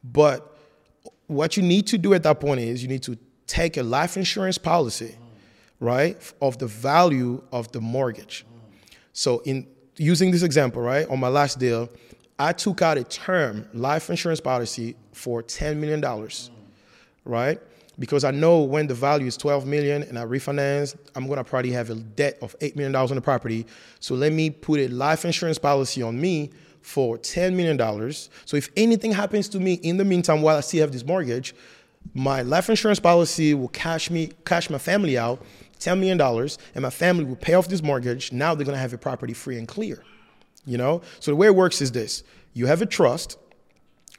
But what you need to do at that point is you need to take a life insurance policy, right, of the value of the mortgage. So in using this example, right, on my last deal, I took out a term life insurance policy for $10 million, right? Because I know when the value is 12 million and I refinance, I'm gonna probably have a debt of $8 million on the property. So let me put a life insurance policy on me for $10 million. So if anything happens to me in the meantime while I still have this mortgage, my life insurance policy will cash me, cash my family out $10 million, and my family will pay off this mortgage. Now they're gonna have a property free and clear. You know? So the way it works is this you have a trust,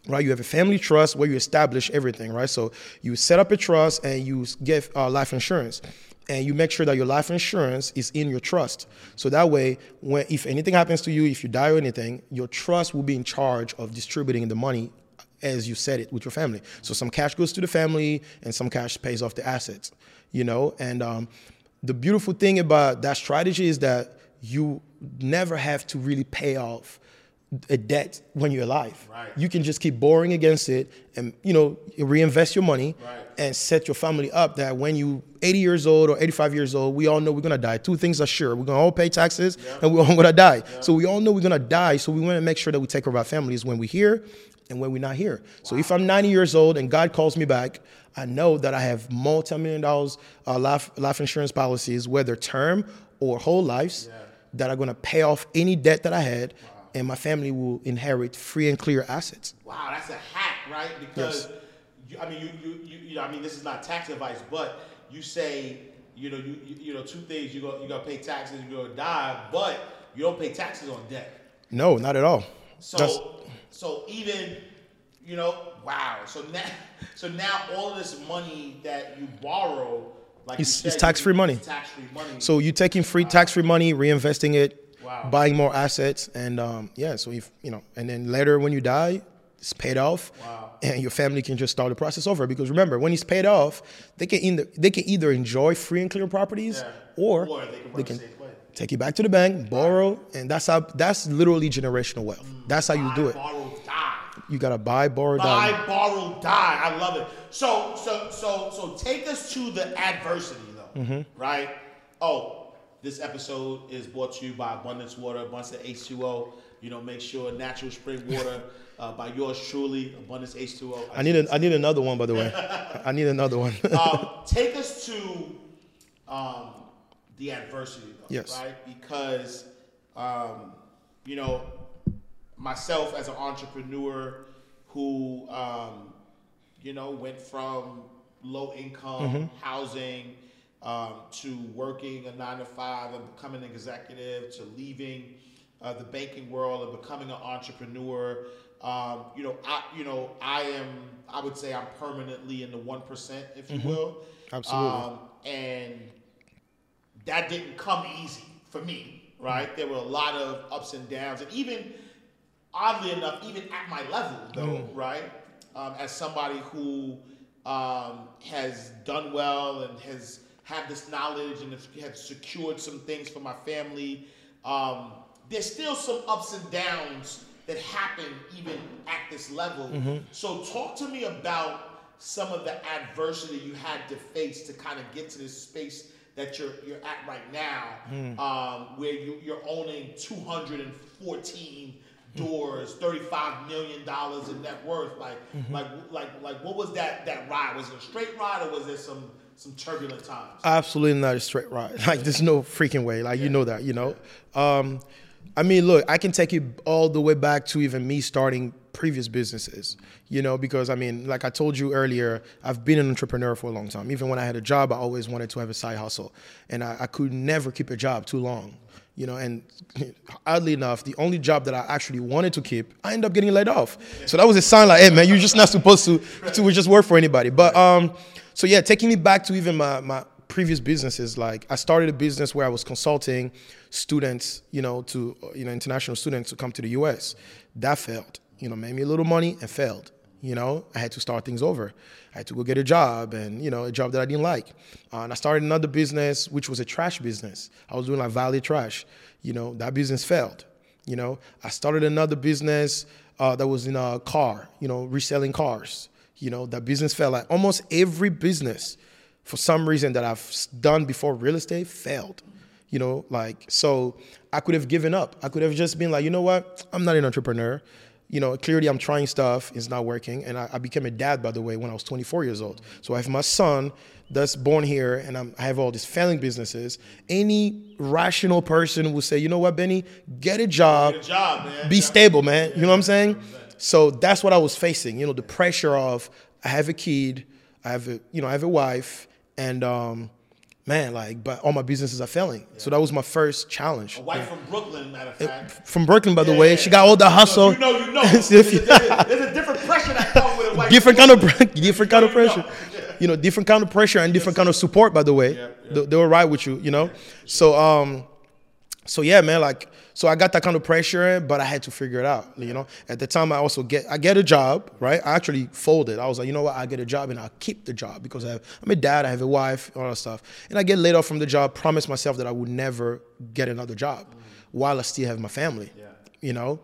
right? You have a family trust where you establish everything, right? So you set up a trust and you get uh, life insurance. And you make sure that your life insurance is in your trust. So that way, when if anything happens to you, if you die or anything, your trust will be in charge of distributing the money as you said it with your family. So some cash goes to the family and some cash pays off the assets, you know? And um, the beautiful thing about that strategy is that you never have to really pay off a debt when you're alive. Right. You can just keep borrowing against it and you know reinvest your money Right. and set your family up that when you 80 years old or 85 years old, we all know we're gonna die. Two things are sure: we're gonna all pay taxes and we're all gonna die. So we all know we're gonna die. So we want to make sure that we take care of our families when we're here and when we're not here. So if I'm 90 years old and God calls me back, I know that I have multi-million dollars uh, life life insurance policies, whether term or whole lives, that are gonna pay off any debt that I had. And my family will inherit free and clear assets. Wow, that's a hack, right? Because you, I mean, you, you, you, you know, I mean, this is not tax advice, but you say, you know, you, you, you know, two things: you go, you got to pay taxes, you're gonna die, but you don't pay taxes on debt. No, not at all. So, That's- so even, you know, wow. So now, so now all of this money that you borrow, like It's- said, it's tax-free money. Tax-free money. So you're taking free tax-free money, reinvesting it, Wow. buying more assets, and um, yeah. So if you know, and then later when you die, it's paid off, Wow. and your family can just start the process over. Because remember, when it's paid off, they can either they can either enjoy free and clear properties, Yeah. or, Or they can run the safe way. take it back to the bank, borrow, and that's how that's literally generational wealth. That's how you do it. Borrow, die. You gotta buy, borrow, Buy, die. borrow, die. I love it. So, so, so, so, take us to the adversity, though. Mm-hmm. Right? Oh, this episode is brought to you by Abundance Water, Abundance H2O. You know, make sure natural spring water [laughs] uh, by yours truly, Abundance H2O. I need a, I need another one by the way. I need another one. [laughs] um, [laughs] take us to um, the adversity, though, Yes. right? Because, um, you know, myself as an entrepreneur who, um, you know, went from low income housing um, to working a nine to five and becoming an executive to leaving uh, the banking world and becoming an entrepreneur. Um, you know, I, you know, I am. I would say I'm permanently in the one percent, if you will. Absolutely. Um, and that didn't come easy for me, right? There were a lot of ups and downs, and even oddly enough, even at my level, though, right? Um, as somebody who um, has done well and has had this knowledge and has secured some things for my family, um, there's still some ups and downs that happen even at this level. So, talk to me about some of the adversity you had to face to kind of get to this space that you're you're at right now, um, where you, you're owning 214 doors, 35 million dollars in net worth. Like, like, like, like, what was that that ride? Was it a straight ride, or was there some some turbulent times? Absolutely not a straight ride. [laughs] Like there's no freaking way. Like you know that, you know. Um, I mean, look, I can take it all the way back to even me starting previous businesses. You know, because I mean, like I told you earlier, I've been an entrepreneur for a long time. Even when I had a job, I always wanted to have a side hustle, and I, I could never keep a job too long. You know, and oddly enough, the only job that I actually wanted to keep, I ended up getting laid off. So that was a sign like, hey man, you're just not supposed to to just work for anybody. But um, so yeah, taking me back to even my my previous businesses, like I started a business where I was consulting students, you know, to you know international students to come to the U.S. That failed. You know, made me a little money and failed. You know, I had to start things over. I had to go get a job, and you know, a job that I didn't like. Uh, and I started another business, which was a trash business. I was doing like valet trash. You know, that business failed. You know, I started another business uh, that was in a car, you know, reselling cars. You know, that business failed. Like almost every business, for some reason that I've done before real estate, failed. You know, like so I could have given up. I could have just been like, you know what, I'm not an entrepreneur. You know, clearly I'm trying stuff, it's not working. And I, I became a dad, by the way, when I was 24 years old. So I have my son that's born here, and I'm, I have all these failing businesses. Any rational person will say, you know what, Beni, get a job, Get a job, man. be Yeah. stable, man. You know what I'm saying? So that's what I was facing. You know, the pressure of I have a kid, I have a you know I have a wife, and um, man, like, but all my businesses are failing. So that was my first challenge. A wife from Brooklyn, matter of fact. From Brooklyn, by the Yeah, way, yeah. she got all the hustle. You know, you know. [laughs] There's, a, there's a- different pressure that comes with a wife. different kind of [laughs] different kind of You know, you pressure. You know, different kind of pressure and different kind of support. By the way, They, they were right with you. You know, so um, so yeah, man, like so I got that kind of pressure, but I had to figure it out. You know, at the time I also get I get a job, right? I actually folded. I was like, you know what, I get a job and I'll keep the job because I have, I'm a dad, I have a wife, all that stuff. And I get laid off from the job. Promise myself that I would never get another job while I still have my family. You know,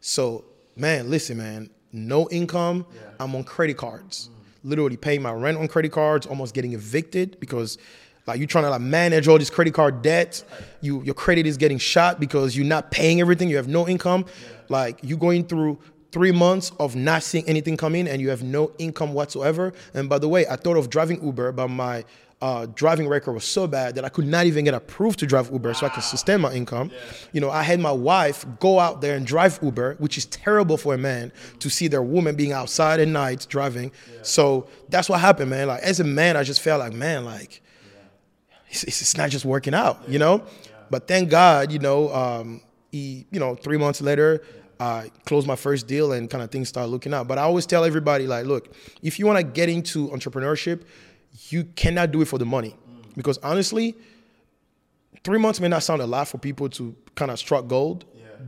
so man, listen, man, no income. I'm on credit cards, literally paying my rent on credit cards, almost getting evicted because like you're trying to like manage all this credit card debt. You your credit is getting shot because you're not paying everything. You have no income. Like you're going through three months of not seeing anything come in and you have no income whatsoever. And by the way, I thought of driving Uber, but my uh, driving record was so bad that I could not even get approved to drive Uber so I could sustain my income. You know, I had my wife go out there and drive Uber, which is terrible for a man to see their woman being outside at night driving. So that's what happened, man. Like as a man, I just felt like, man, like it's, it's not just working out, you know. But thank God, you know, um, he, you know, three months later, I closed my first deal and kind of things started looking out. But I always tell everybody, like, look, if you want to get into entrepreneurship, you cannot do it for the money, because honestly, three months may not sound a lot for people to kind of struck gold,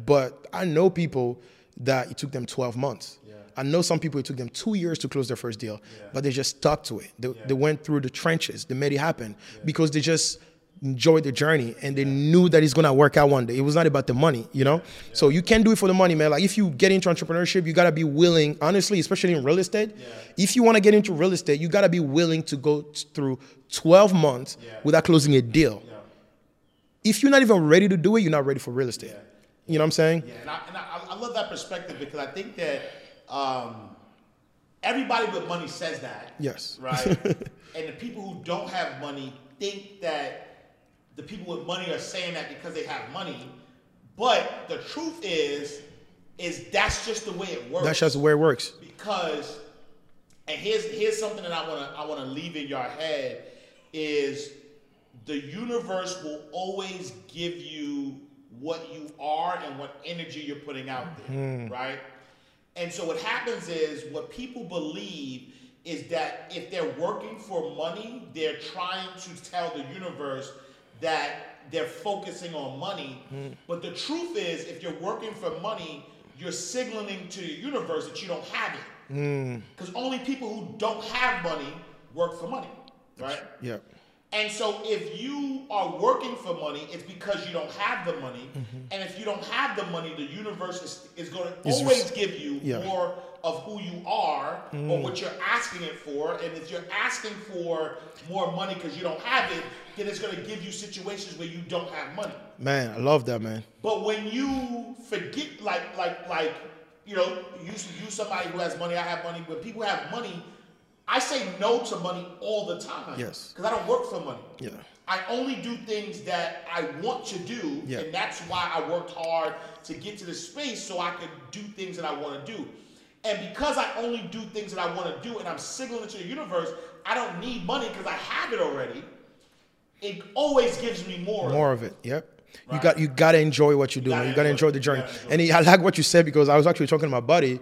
but I know people that it took them 12 months. I know some people it took them two years to close their first deal, but they just stuck to it. They, they went through the trenches, they made it happen because they just enjoyed the journey and they knew that it's gonna work out one day. It was not about the money, you know? So you can't do it for the money, man. Like if you get into entrepreneurship, you gotta be willing, honestly, especially in real estate. If you wanna get into real estate, you gotta be willing to go through 12 months without closing a deal if you're not even ready to do it, you're not ready for real estate. You know what I'm saying? Yeah, and, I, and I, I love that perspective because I think that um, everybody with money says that. Yes. Right? [laughs] and the people who don't have money think that the people with money are saying that because they have money. But the truth is, is that's just the way it works. That's just the way it works. because and here's here's something that I wanna I wanna leave in your head is the universe will always give you what you are and what energy you're putting out there, right? And so what happens is what people believe is that if they're working for money, they're trying to tell the universe that they're focusing on money. Hmm. But the truth is, if you're working for money, you're signaling to the universe that you don't have it. Hmm. Because only people who don't have money work for money, right? Yeah. And so if you are working for money, it's because you don't have the money. Mm-hmm. And if you don't have the money, the universe is, is going to always give you yeah. more of who you are or mm. what you're asking it for. And if you're asking for more money because you don't have it, then it's going to give you situations where you don't have money. Man, I love that, man. But when you forget, like, like, like, you know, you you somebody who has money, I have money. When people have money, I say no to money all the time. Yes. Because I don't work for money. Yeah. I only do things that I want to do, Yeah. and that's why I worked hard to get to this space so I could do things that I want to do. And because I only do things that I want to do, and I'm signaling to the universe, I don't need money because I have it already. It always gives me more. More of it. Yep. You got you got to enjoy what you're doing. You got to enjoy enjoy the journey. Gotta enjoy And he, I like what you said because I was actually talking to my buddy.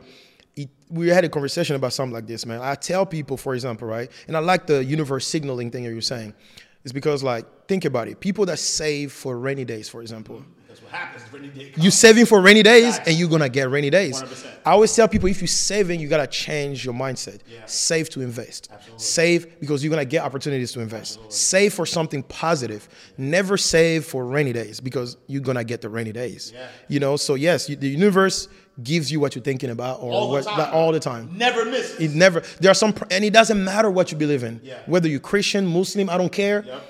He, we had a conversation about something like this, man. I tell people, for example, right, and I like the universe signaling thing that you're saying. It's because, like, think about it. People that save for rainy days, for example, That's what happens. Rainy day You saving for rainy days, Facts. and you're gonna get rainy days. 100%. I always tell people if you're saving, you gotta change your mindset. Yeah. Save to invest. Absolutely. Save because you're gonna get opportunities to invest. Absolutely. Save for something positive. Never save for rainy days because you're gonna get the rainy days. Yeah. You know. So yes, you, the universe gives you what you're thinking about, or all the what time. like, all the time. Never miss. It never. There are some, and it doesn't matter what you believe in. Yeah. Whether you're Christian, Muslim, I don't care. Yep.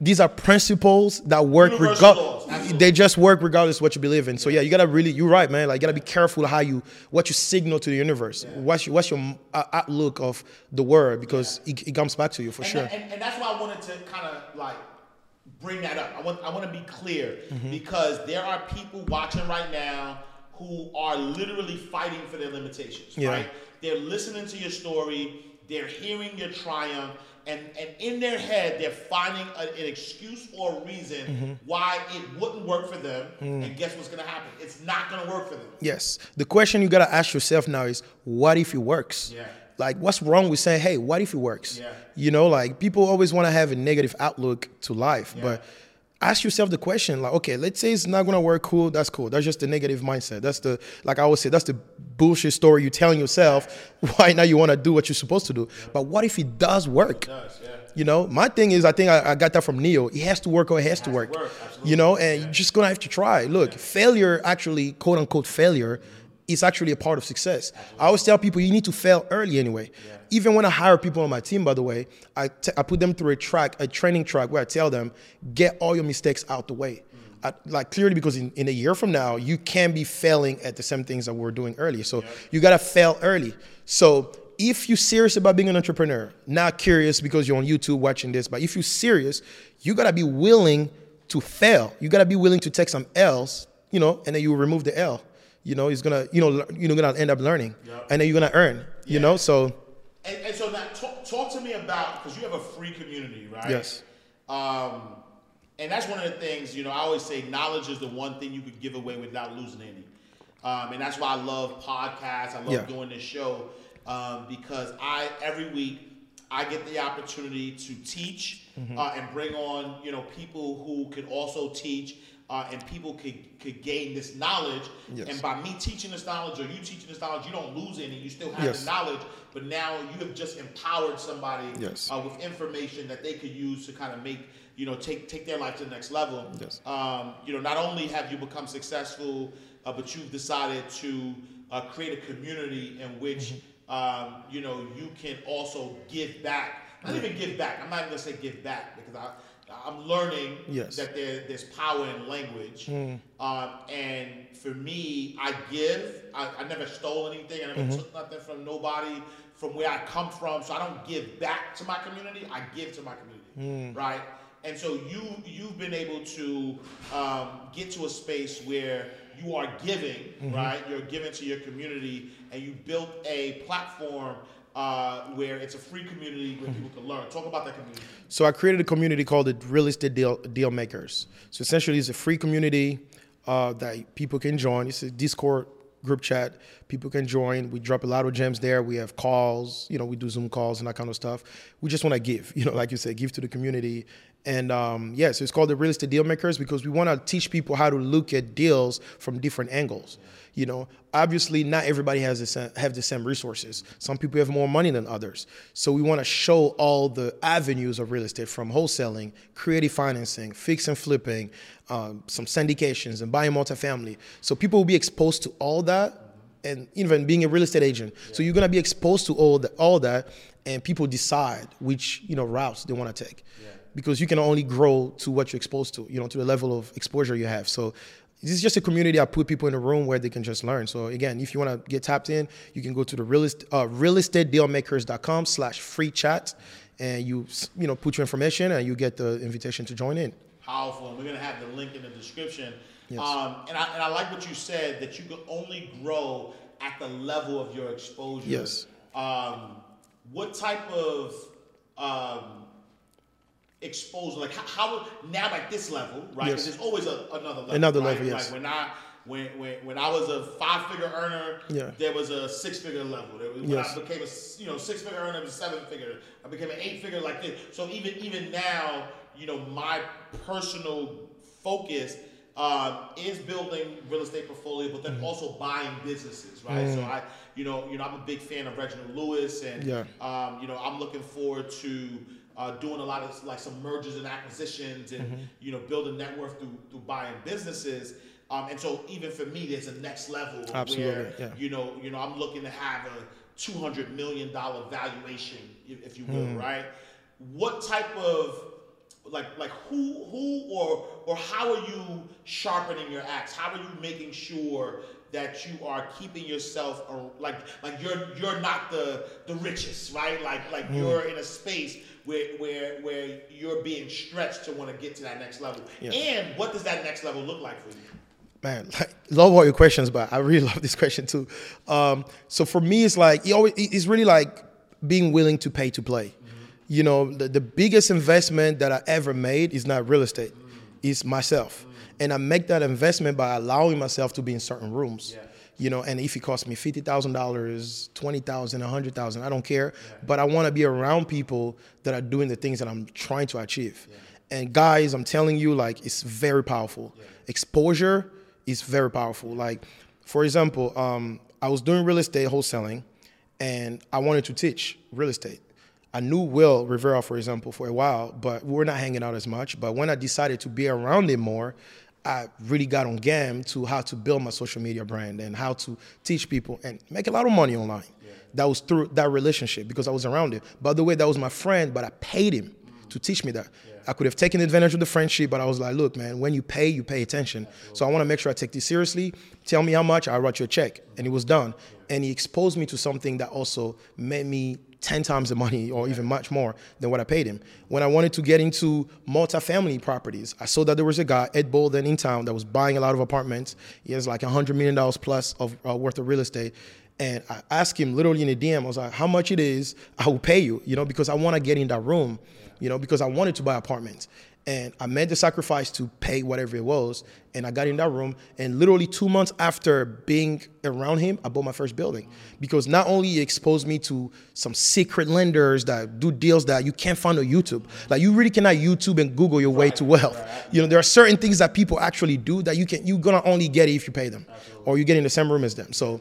These are principles that work regardless. They just work regardless of what you believe in. So yeah, you gotta really. You're right, man. Like you gotta be careful how you what you signal to the universe. Yeah. What's your, what's your uh, outlook of the word because it, it comes back to you for and, sure. that- and, and that's why I wanted to kind of like bring that up. I want I want to be clear Mm-hmm. because there are people watching right now who are literally fighting for their limitations. Yeah. Right? They're listening to your story. They're hearing your triumph. And, and in their head, they're finding a, an excuse or a reason Mm-hmm. why it wouldn't work for them. Mm. And guess what's going to happen? It's not going to work for them. Yes. The question you gotta ask yourself now is, what if it works? Yeah. Like, what's wrong with saying, hey, what if it works? Yeah. You know, like people always want to have a negative outlook to life, Yeah. but ask yourself the question, like, okay, let's say it's not gonna work. Cool, that's cool. That's just the negative mindset. That's the, like I always say, that's the bullshit story you're telling yourself. [laughs] Why now you want to do what you're supposed to do? But what if it does work? does, yeah. You know, my thing is, I think I, I got that from Neo. It has to work or it has, to work. work, you know, and you're just gonna have to try. Look, failure actually, quote unquote, failure is actually a part of success. I always tell people you need to fail early anyway. Even when I hire people on my team, by the way, I t- I put them through a track, a training track where I tell them, get all your mistakes out the way. Mm. I, like clearly because in, in a year from now, you can be failing at the same things that we are doing earlier. So you gotta fail early. So if you're serious about being an entrepreneur, not curious because you're on YouTube watching this, but if you're serious, you gotta be willing to fail. You gotta be willing to take some L's, you know, and then you remove the L. You know, he's gonna, you know, you're gonna end up learning, and then you're gonna earn. You know, so And, and so now talk, talk to me about because you have a free community, right? Yes. Um, and that's one of the things you know. I always say knowledge is the one thing you could give away without losing any. Um, and that's why I love podcasts. I love Yeah. doing this show um, because I every week I get the opportunity to teach Mm-hmm. uh, and bring on you know people who can also teach. Uh, and people could, could gain this knowledge, Yes. and by me teaching this knowledge or you teaching this knowledge, you don't lose any. You still have Yes. the knowledge, but now you have just empowered somebody Yes. uh, with information that they could use to kind of make you know take take their life to the next level. Um, you know, not only have you become successful, uh, but you've decided to uh, create a community in which Mm-hmm. um, you know you can also give back. Not even give back. I'm not even gonna say give back because I. I'm learning Yes. that there, there's power in language, um, and for me, I give. I, I never stole anything. I never took nothing from nobody from where I come from. So I don't give back to my community. I give to my community, right? And so you you've been able to um, get to a space where you are giving, right? You're giving to your community, and you built a platform uh, where it's a free community where people can learn. Talk about that community. So I created a community called the Real Estate Deal, Deal Makers. So essentially, it's a free community uh, that people can join. It's a Discord group chat. People can join. We drop a lot of gems there. We have calls. You know, we do Zoom calls and that kind of stuff. We just want to give. [laughs] You know, like you said, give to the community. And um, yeah, so it's called the Real Estate Deal Makers because we want to teach people how to look at deals from different angles. You know, obviously not everybody has the same, have the same resources. Some people have more money than others. So we want to show all the avenues of real estate from wholesaling, creative financing, fix and flipping, um, some syndications, and buying multifamily. So people will be exposed to all that, and even being a real estate agent. So you're gonna be exposed to all that, all that, and people decide which you know routes they want to take. Because you can only grow to what you're exposed to, you know, to the level of exposure you have. So this is just a community I put people in a room where they can just learn. So again, if you want to get tapped in, you can go to the real, est- uh, realestatedealmakers.com slash free chat and you you know put your information and you get the invitation to join in. powerful, and we're gonna have the link in the description. Yes. Um, and I and I like what you said that you can only grow at the level of your exposure. Yes. Um, what type of um, exposure? Like how, how now at this level, right? 'Cause Yes. there's always a, another level. Another right? level, yes. Like when I when, when, when I was a five figure earner, Yeah. there was a six figure level. There was, when Yes. I became a you know six figure earner, was seven figure. I became an eight figure like this. So even even now, you know, my personal focus um, is building real estate portfolio, but then Mm-hmm. also buying businesses, right? So I, you know, you know, I'm a big fan of Reginald Lewis, and Yeah. um, you know, I'm looking forward to uh, doing a lot of like some mergers and acquisitions, and Mm-hmm. you know, building net worth through through buying businesses. Um, and so even for me, there's a next level Absolutely, where yeah. you know, you know, I'm looking to have a two hundred million dollar valuation, if, if you will, Hmm. right? What type of like like who who or or how are you sharpening your axe? How are you making sure that you are keeping yourself like like you're you're not the the richest, right? Like like Hmm. you're in a space where where where you're being stretched to want to get to that next level. Yeah. And what does that next level look like for you? man, like, love all your questions, but I really [laughs] love this question too. Um, so for me, it's like it always, it's really like being willing to pay to play. You know, the, the biggest investment that I ever made is not real estate, it's myself, and I make that investment by allowing myself to be in certain rooms. You know, and if it costs me fifty thousand dollars, twenty thousand, a hundred thousand, I don't care. But I want to be around people that are doing the things that I'm trying to achieve. And guys, I'm telling you, like it's very powerful. Exposure is very powerful. Like, for example, um, I was doing real estate wholesaling, and I wanted to teach real estate. I knew Will Rivera, for example, for a while, but we were not hanging out as much. But when I decided to be around him more, I really got on game to how to build my social media brand and how to teach people and make a lot of money online. That was through that relationship because I was around him. By the way, that was my friend, but I paid him to mm. teach me that. I could have taken advantage of the friendship, but I was like, look, man, when you pay, you pay attention. So I want to make sure I take this seriously. Tell me how much, I'll write you a check. And it was done. And he exposed me to something that also made me 10 times the money or even much more than what I paid him. When I wanted to get into multifamily properties, I saw that there was a guy, Ed Bolden, in town that was buying a lot of apartments. He has like $100 million plus of uh, worth of real estate. And I asked him literally in a DM, I was like, how much it is, I will pay you, you know, because I want to get in that room, you know, because I wanted to buy apartments. And I made the sacrifice to pay whatever it was. And I got in that room. And literally two months after being around him, I bought my first building. Because not only he exposed me to some secret lenders that do deals that you can't find on YouTube. Like you really cannot YouTube and Google your way to wealth. You know, there are certain things that people actually do that you can you're gonna only get it if you pay them. Or you get in the same room as them. So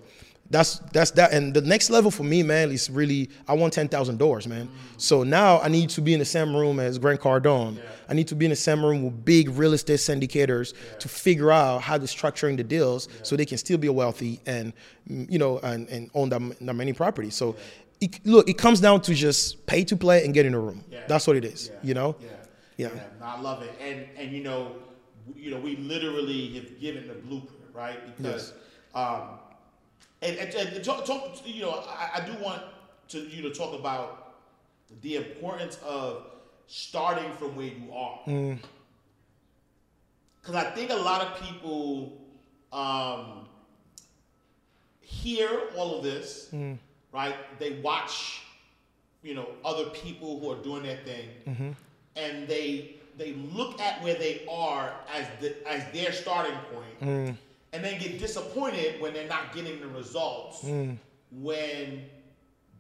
that's that's that and the next level for me man is really i want 10000 doors man. So now i need to be in the same room as grant cardone. I need to be in the same room with big real estate syndicators to figure out how they're structuring the deals so they can still be wealthy and mm, you know and, and own that, that many properties. So it, look it comes down to just pay to play and get in a room. That's what it is you know? Yeah, Yeah, no, I love it, and and you know, you know, we literally have given the blueprint, right? Because, um, and, and, and talk, talk, you know, I, I do want to you to talk about the importance of starting from where you are, mm. because I think a lot of people um, hear all of this, mm. right? They watch, you know, other people who are doing their thing, mm-hmm. and they they look at where they are as the, as their starting point, mm. And then get disappointed when they're not getting the results. Hmm. When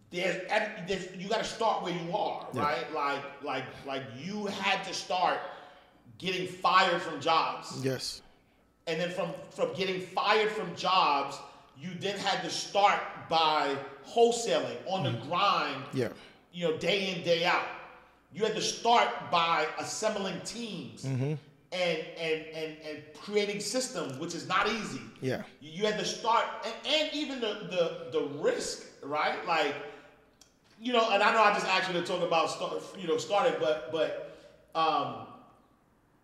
there's, there's you got to start where you are, right? Like like like you had to start getting fired from jobs yes and then from from getting fired from jobs, you then had to start by wholesaling on the hmm. grind. Yeah. You know, day in day out. You had to start by assembling teams mm-hmm. And, and and and creating systems, which is not easy. Yeah. You had to start, and, and even the, the the risk, right? Like, you know, and I know I just asked you to talk about start, you know, starting, but but um,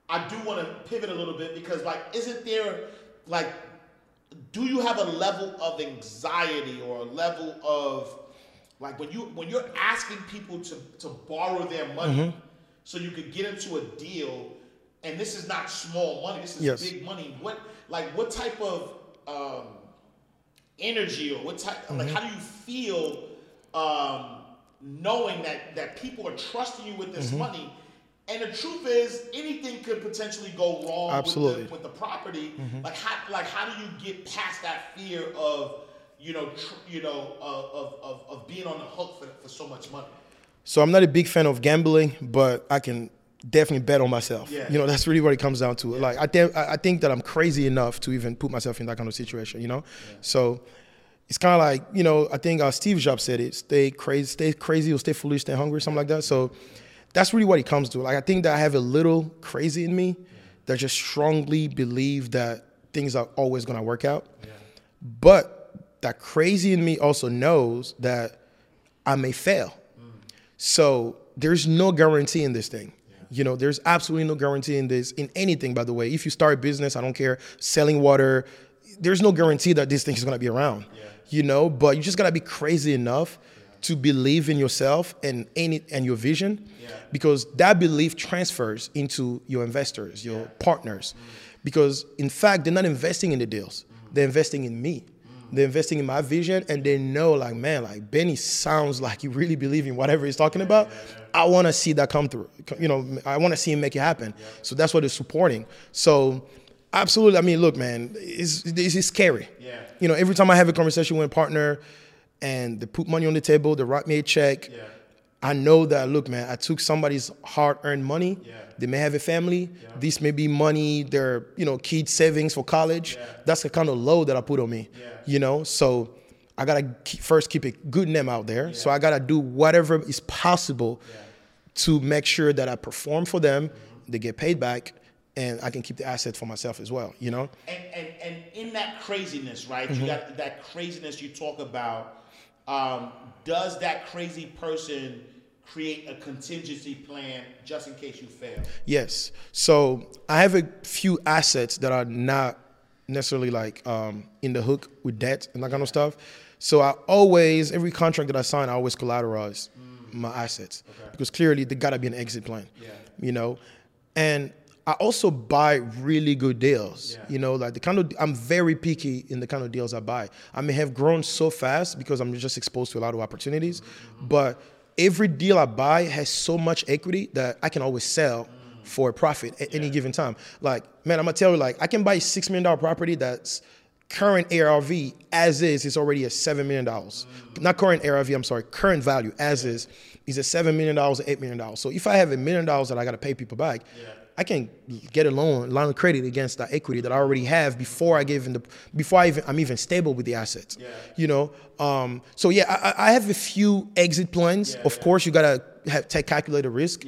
I do want to pivot a little bit because, like, isn't there, like, do you have a level of anxiety or a level of, like, when you when you're asking people to to borrow their money so you could get into a deal, and this is not small money, this is Yes. big money. What like what type of um, energy or what type like how do you feel um, knowing that that people are trusting you with this money and the truth is anything could potentially go wrong Absolutely. With, the, with the property like how like how do you get past that fear of you know tr- you know of, of, of, of being on the hook for, for so much money So I'm not a big fan of gambling, but I can definitely bet on myself. Yeah. You know, that's really what it comes down to. Like I think I think that I'm crazy enough to even put myself in that kind of situation. You know, so it's kind of like you know I think uh, Steve Jobs said it: stay crazy, stay crazy, or stay foolish, stay hungry, something like that. So that's really what it comes to. Like I think that I have a little crazy in me that just strongly believe that things are always gonna work out. But that crazy in me also knows that I may fail. So there's no guarantee in this thing. You know, there's absolutely no guarantee in this, in anything, by the way. If you start a business, I don't care, selling water, there's no guarantee that this thing is gonna be around. You know, but you just gotta be crazy enough to believe in yourself and any and your vision. Because that belief transfers into your investors, your partners. Because in fact, they're not investing in the deals. They're investing in me. They're investing in my vision and they know like, man, like Beni sounds like he really believe in whatever he's talking about. I want to see that come through. You know, I want to see him make it happen. So that's what they're supporting. So absolutely. I mean, look, man, it's, it's, it's scary. Yeah. You know, every time I have a conversation with a partner and they put money on the table, they write me a check. Yeah. I know that, look, man, I took somebody's hard earned money. Yeah. They may have a family. This may be money, their, you know, kids' savings for college. That's the kind of load that I put on me. You know, so I gotta keep, first keep a good name out there. So I gotta do whatever is possible to make sure that I perform for them, they get paid back, and I can keep the asset for myself as well. You know? And, and, and in that craziness, right? Mm-hmm. You got that craziness you talk about. Um, does that crazy person create a contingency plan just in case you fail? Yes. So I have a few assets that are not necessarily like um, in the hook with debt and that kind of stuff. So I always, every contract that I sign, I always collateralize my assets because clearly there gotta be an exit plan. Yeah. You know, and I also buy really good deals. Yeah. You know, like the kind of I'm very picky in the kind of deals I buy. I may have grown so fast because I'm just exposed to a lot of opportunities, but every deal I buy has so much equity that I can always sell for a profit at any given time. Like, man, I'm gonna tell you, like, I can buy a six million dollar property that's current ARV as is is already at seven million dollars. Mm. Not current ARV, I'm sorry, current value as is is at seven million dollars or eight million dollars. So if I have a million dollars that I gotta pay people back, I can get a loan, line of credit against that equity that I already have before I give in the before I even I'm even stable with the assets. You know, um, so yeah, I, I- have a few exit plans. of course, you gotta have, take calculated risk.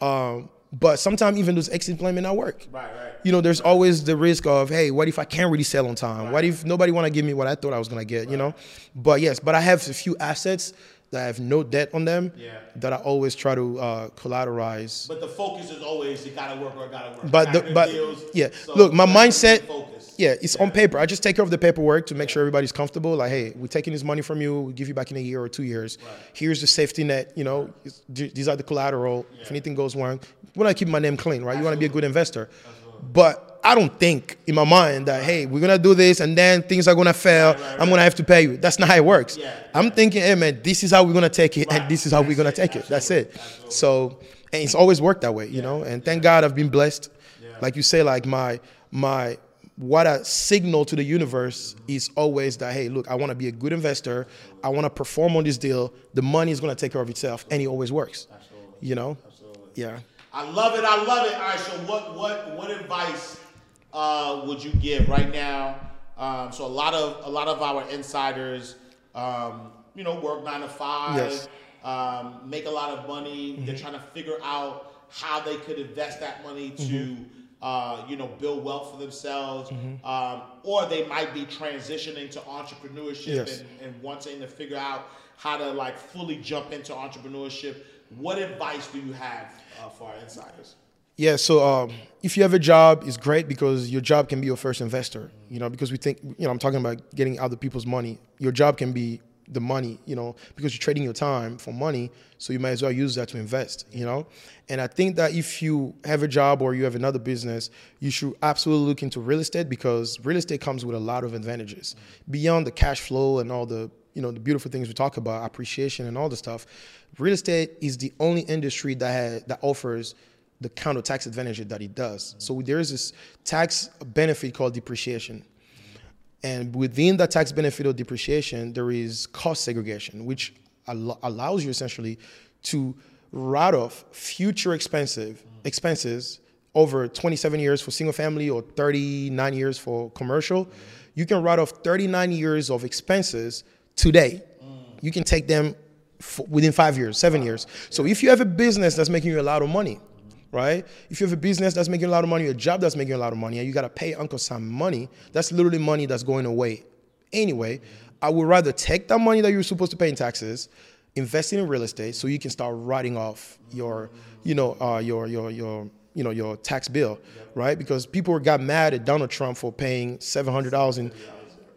Um, but sometimes even those exit plans may not work. Right, right. You know, there's always the risk of, hey, what if I can't really sell on time? What if nobody want to give me what I thought I was gonna get? You know, but yes, but I have a few assets that have no debt on them Yeah. that I always try to uh, collateralize. But the focus is always it gotta work or it gotta work. But the, but deals, yeah, so look, my mindset, yeah, it's on paper. I just take care of the paperwork to make sure everybody's comfortable. Like, hey, we're taking this money from you. We'll give you back in a year or two years. Here's the safety net. You know, these are the collateral. If anything goes wrong, you want to keep my name clean, right? You want to be a good investor. But I don't think in my mind that hey, we're gonna do this and then things are gonna fail. I'm gonna have to pay you. That's not how it works. Yeah, I'm thinking, hey man, this is how we're gonna take it, Right. and this is how we're gonna it. take it. That's it. So, and it's always worked that way, you know. And thank God I've been blessed. Like you say, like my my what a signal to the universe is always that hey, look, I want to be a good investor. I want to perform on this deal. The money is gonna take care of itself, and it always works. You know. Yeah. I love it. I love it. All right. So what what what advice uh, would you give right now? Um, so a lot of a lot of our insiders, um, you know, work nine to five, Yes. um, make a lot of money. They're trying to figure out how they could invest that money to. Uh, you know, build wealth for themselves, um, or they might be transitioning to entrepreneurship Yes. and, and wanting to figure out how to like fully jump into entrepreneurship. What advice do you have uh, for our insiders? Yeah, so um, if you have a job, it's great because your job can be your first investor. You know, because we think, you know, I'm talking about getting other people's money. Your job can be the money, you know, because you're trading your time for money, so you might as well use that to invest. You know, and I think that if you have a job or you have another business, you should absolutely look into real estate because real estate comes with a lot of advantages beyond the cash flow and all the you know the beautiful things we talk about, appreciation and all the stuff. Real estate is the only industry that ha- that offers the kind of tax advantage that it does. So there is this tax benefit called depreciation. And within that tax benefit of depreciation, there is cost segregation, which al- allows you essentially to write off future expensive expenses over 27 years for single family or 39 years for commercial, you can write off 39 years of expenses today. You can take them within five years, seven years. So if you have a business that's making you a lot of money, right? If you have a business that's making a lot of money, a job that's making a lot of money, and you gotta pay Uncle Sam money, that's literally money that's going away. Anyway, I would rather take that money that you're supposed to pay in taxes, invest it in real estate, so you can start writing off your, you know, uh, your your your you know your tax bill, right? Because people got mad at Donald Trump for paying seven hundred dollars in,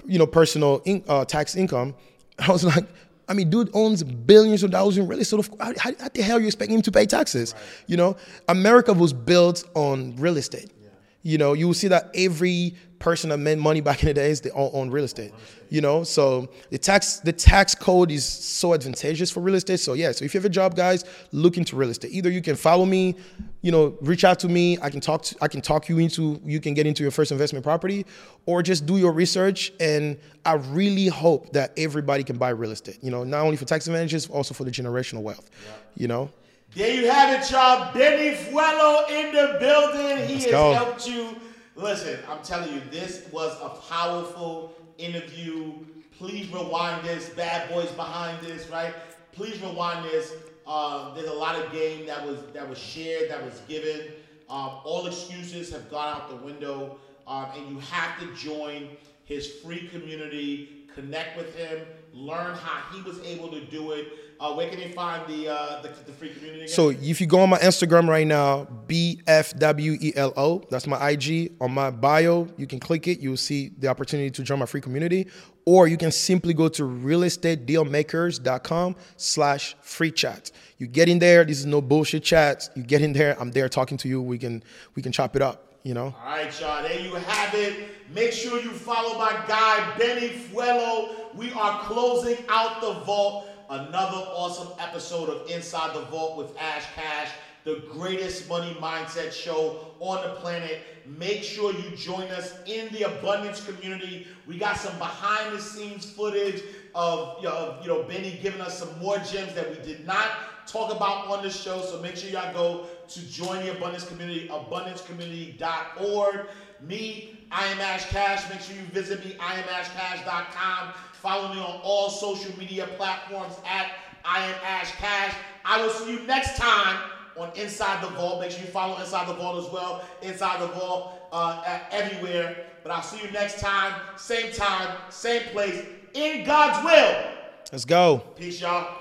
you know, personal in, uh, tax income. [laughs] I was like, I mean, dude owns billions of dollars in real estate. So how, how, the hell are you expecting him to pay taxes? Right. You know, America was built on real estate. Yeah. You know, you will see that every person that made money back in the days, they all own real estate you know? So the tax the tax code is so advantageous for real estate. So yeah so if you have a job guys look into real estate. Either you can follow me you know reach out to me i can talk to, i can talk you into you can get into your first investment property or just do your research. And i really hope that everybody can buy real estate you know not only for tax advantages also for the generational wealth yeah. you know? There you have it y'all. Beni Fwelo in the building. He Let's has go. helped you listen i'm telling you this was a powerful interview. Please rewind this. Bad boys behind this, right? Please rewind this. Um, there's a lot of game that was that was shared, that was given. Um, all excuses have gone out the window, um, and you have to join his free community. Connect with him, learn how he was able to do it. Uh, where can they find the, uh, the, the free community? Again? So if you go on my Instagram right now, BFWELO, that's my IG. On my bio, you can click it. You'll see the opportunity to join my free community. Or you can simply go to realestatedealmakers.com slash free chat. You get in there. This is no bullshit chats. You get in there. I'm there talking to you. We can we can chop it up you know. All right, y'all. There you have it. Make sure you follow my guy Beni Fwelo. We are closing out the vault. Another awesome episode of Inside the Vault with Ash Cash, the greatest money mindset show on the planet. Make sure you join us in the abundance community. We got some behind the scenes footage of you know, you know Beni giving us some more gems that we did not talk about on the show. So make sure y'all go to join the abundance community, abundancecommunity.org. Me, I am Ash Cash. Make sure you visit me, iamashcash.com. Follow me on all social media platforms at I am Ash Cash. I will see you next time on Inside the Vault. Make sure you follow Inside the Vault as well. Inside the Vault uh, everywhere. But I'll see you next time, same time, same place, in God's will. Let's go. Peace, y'all.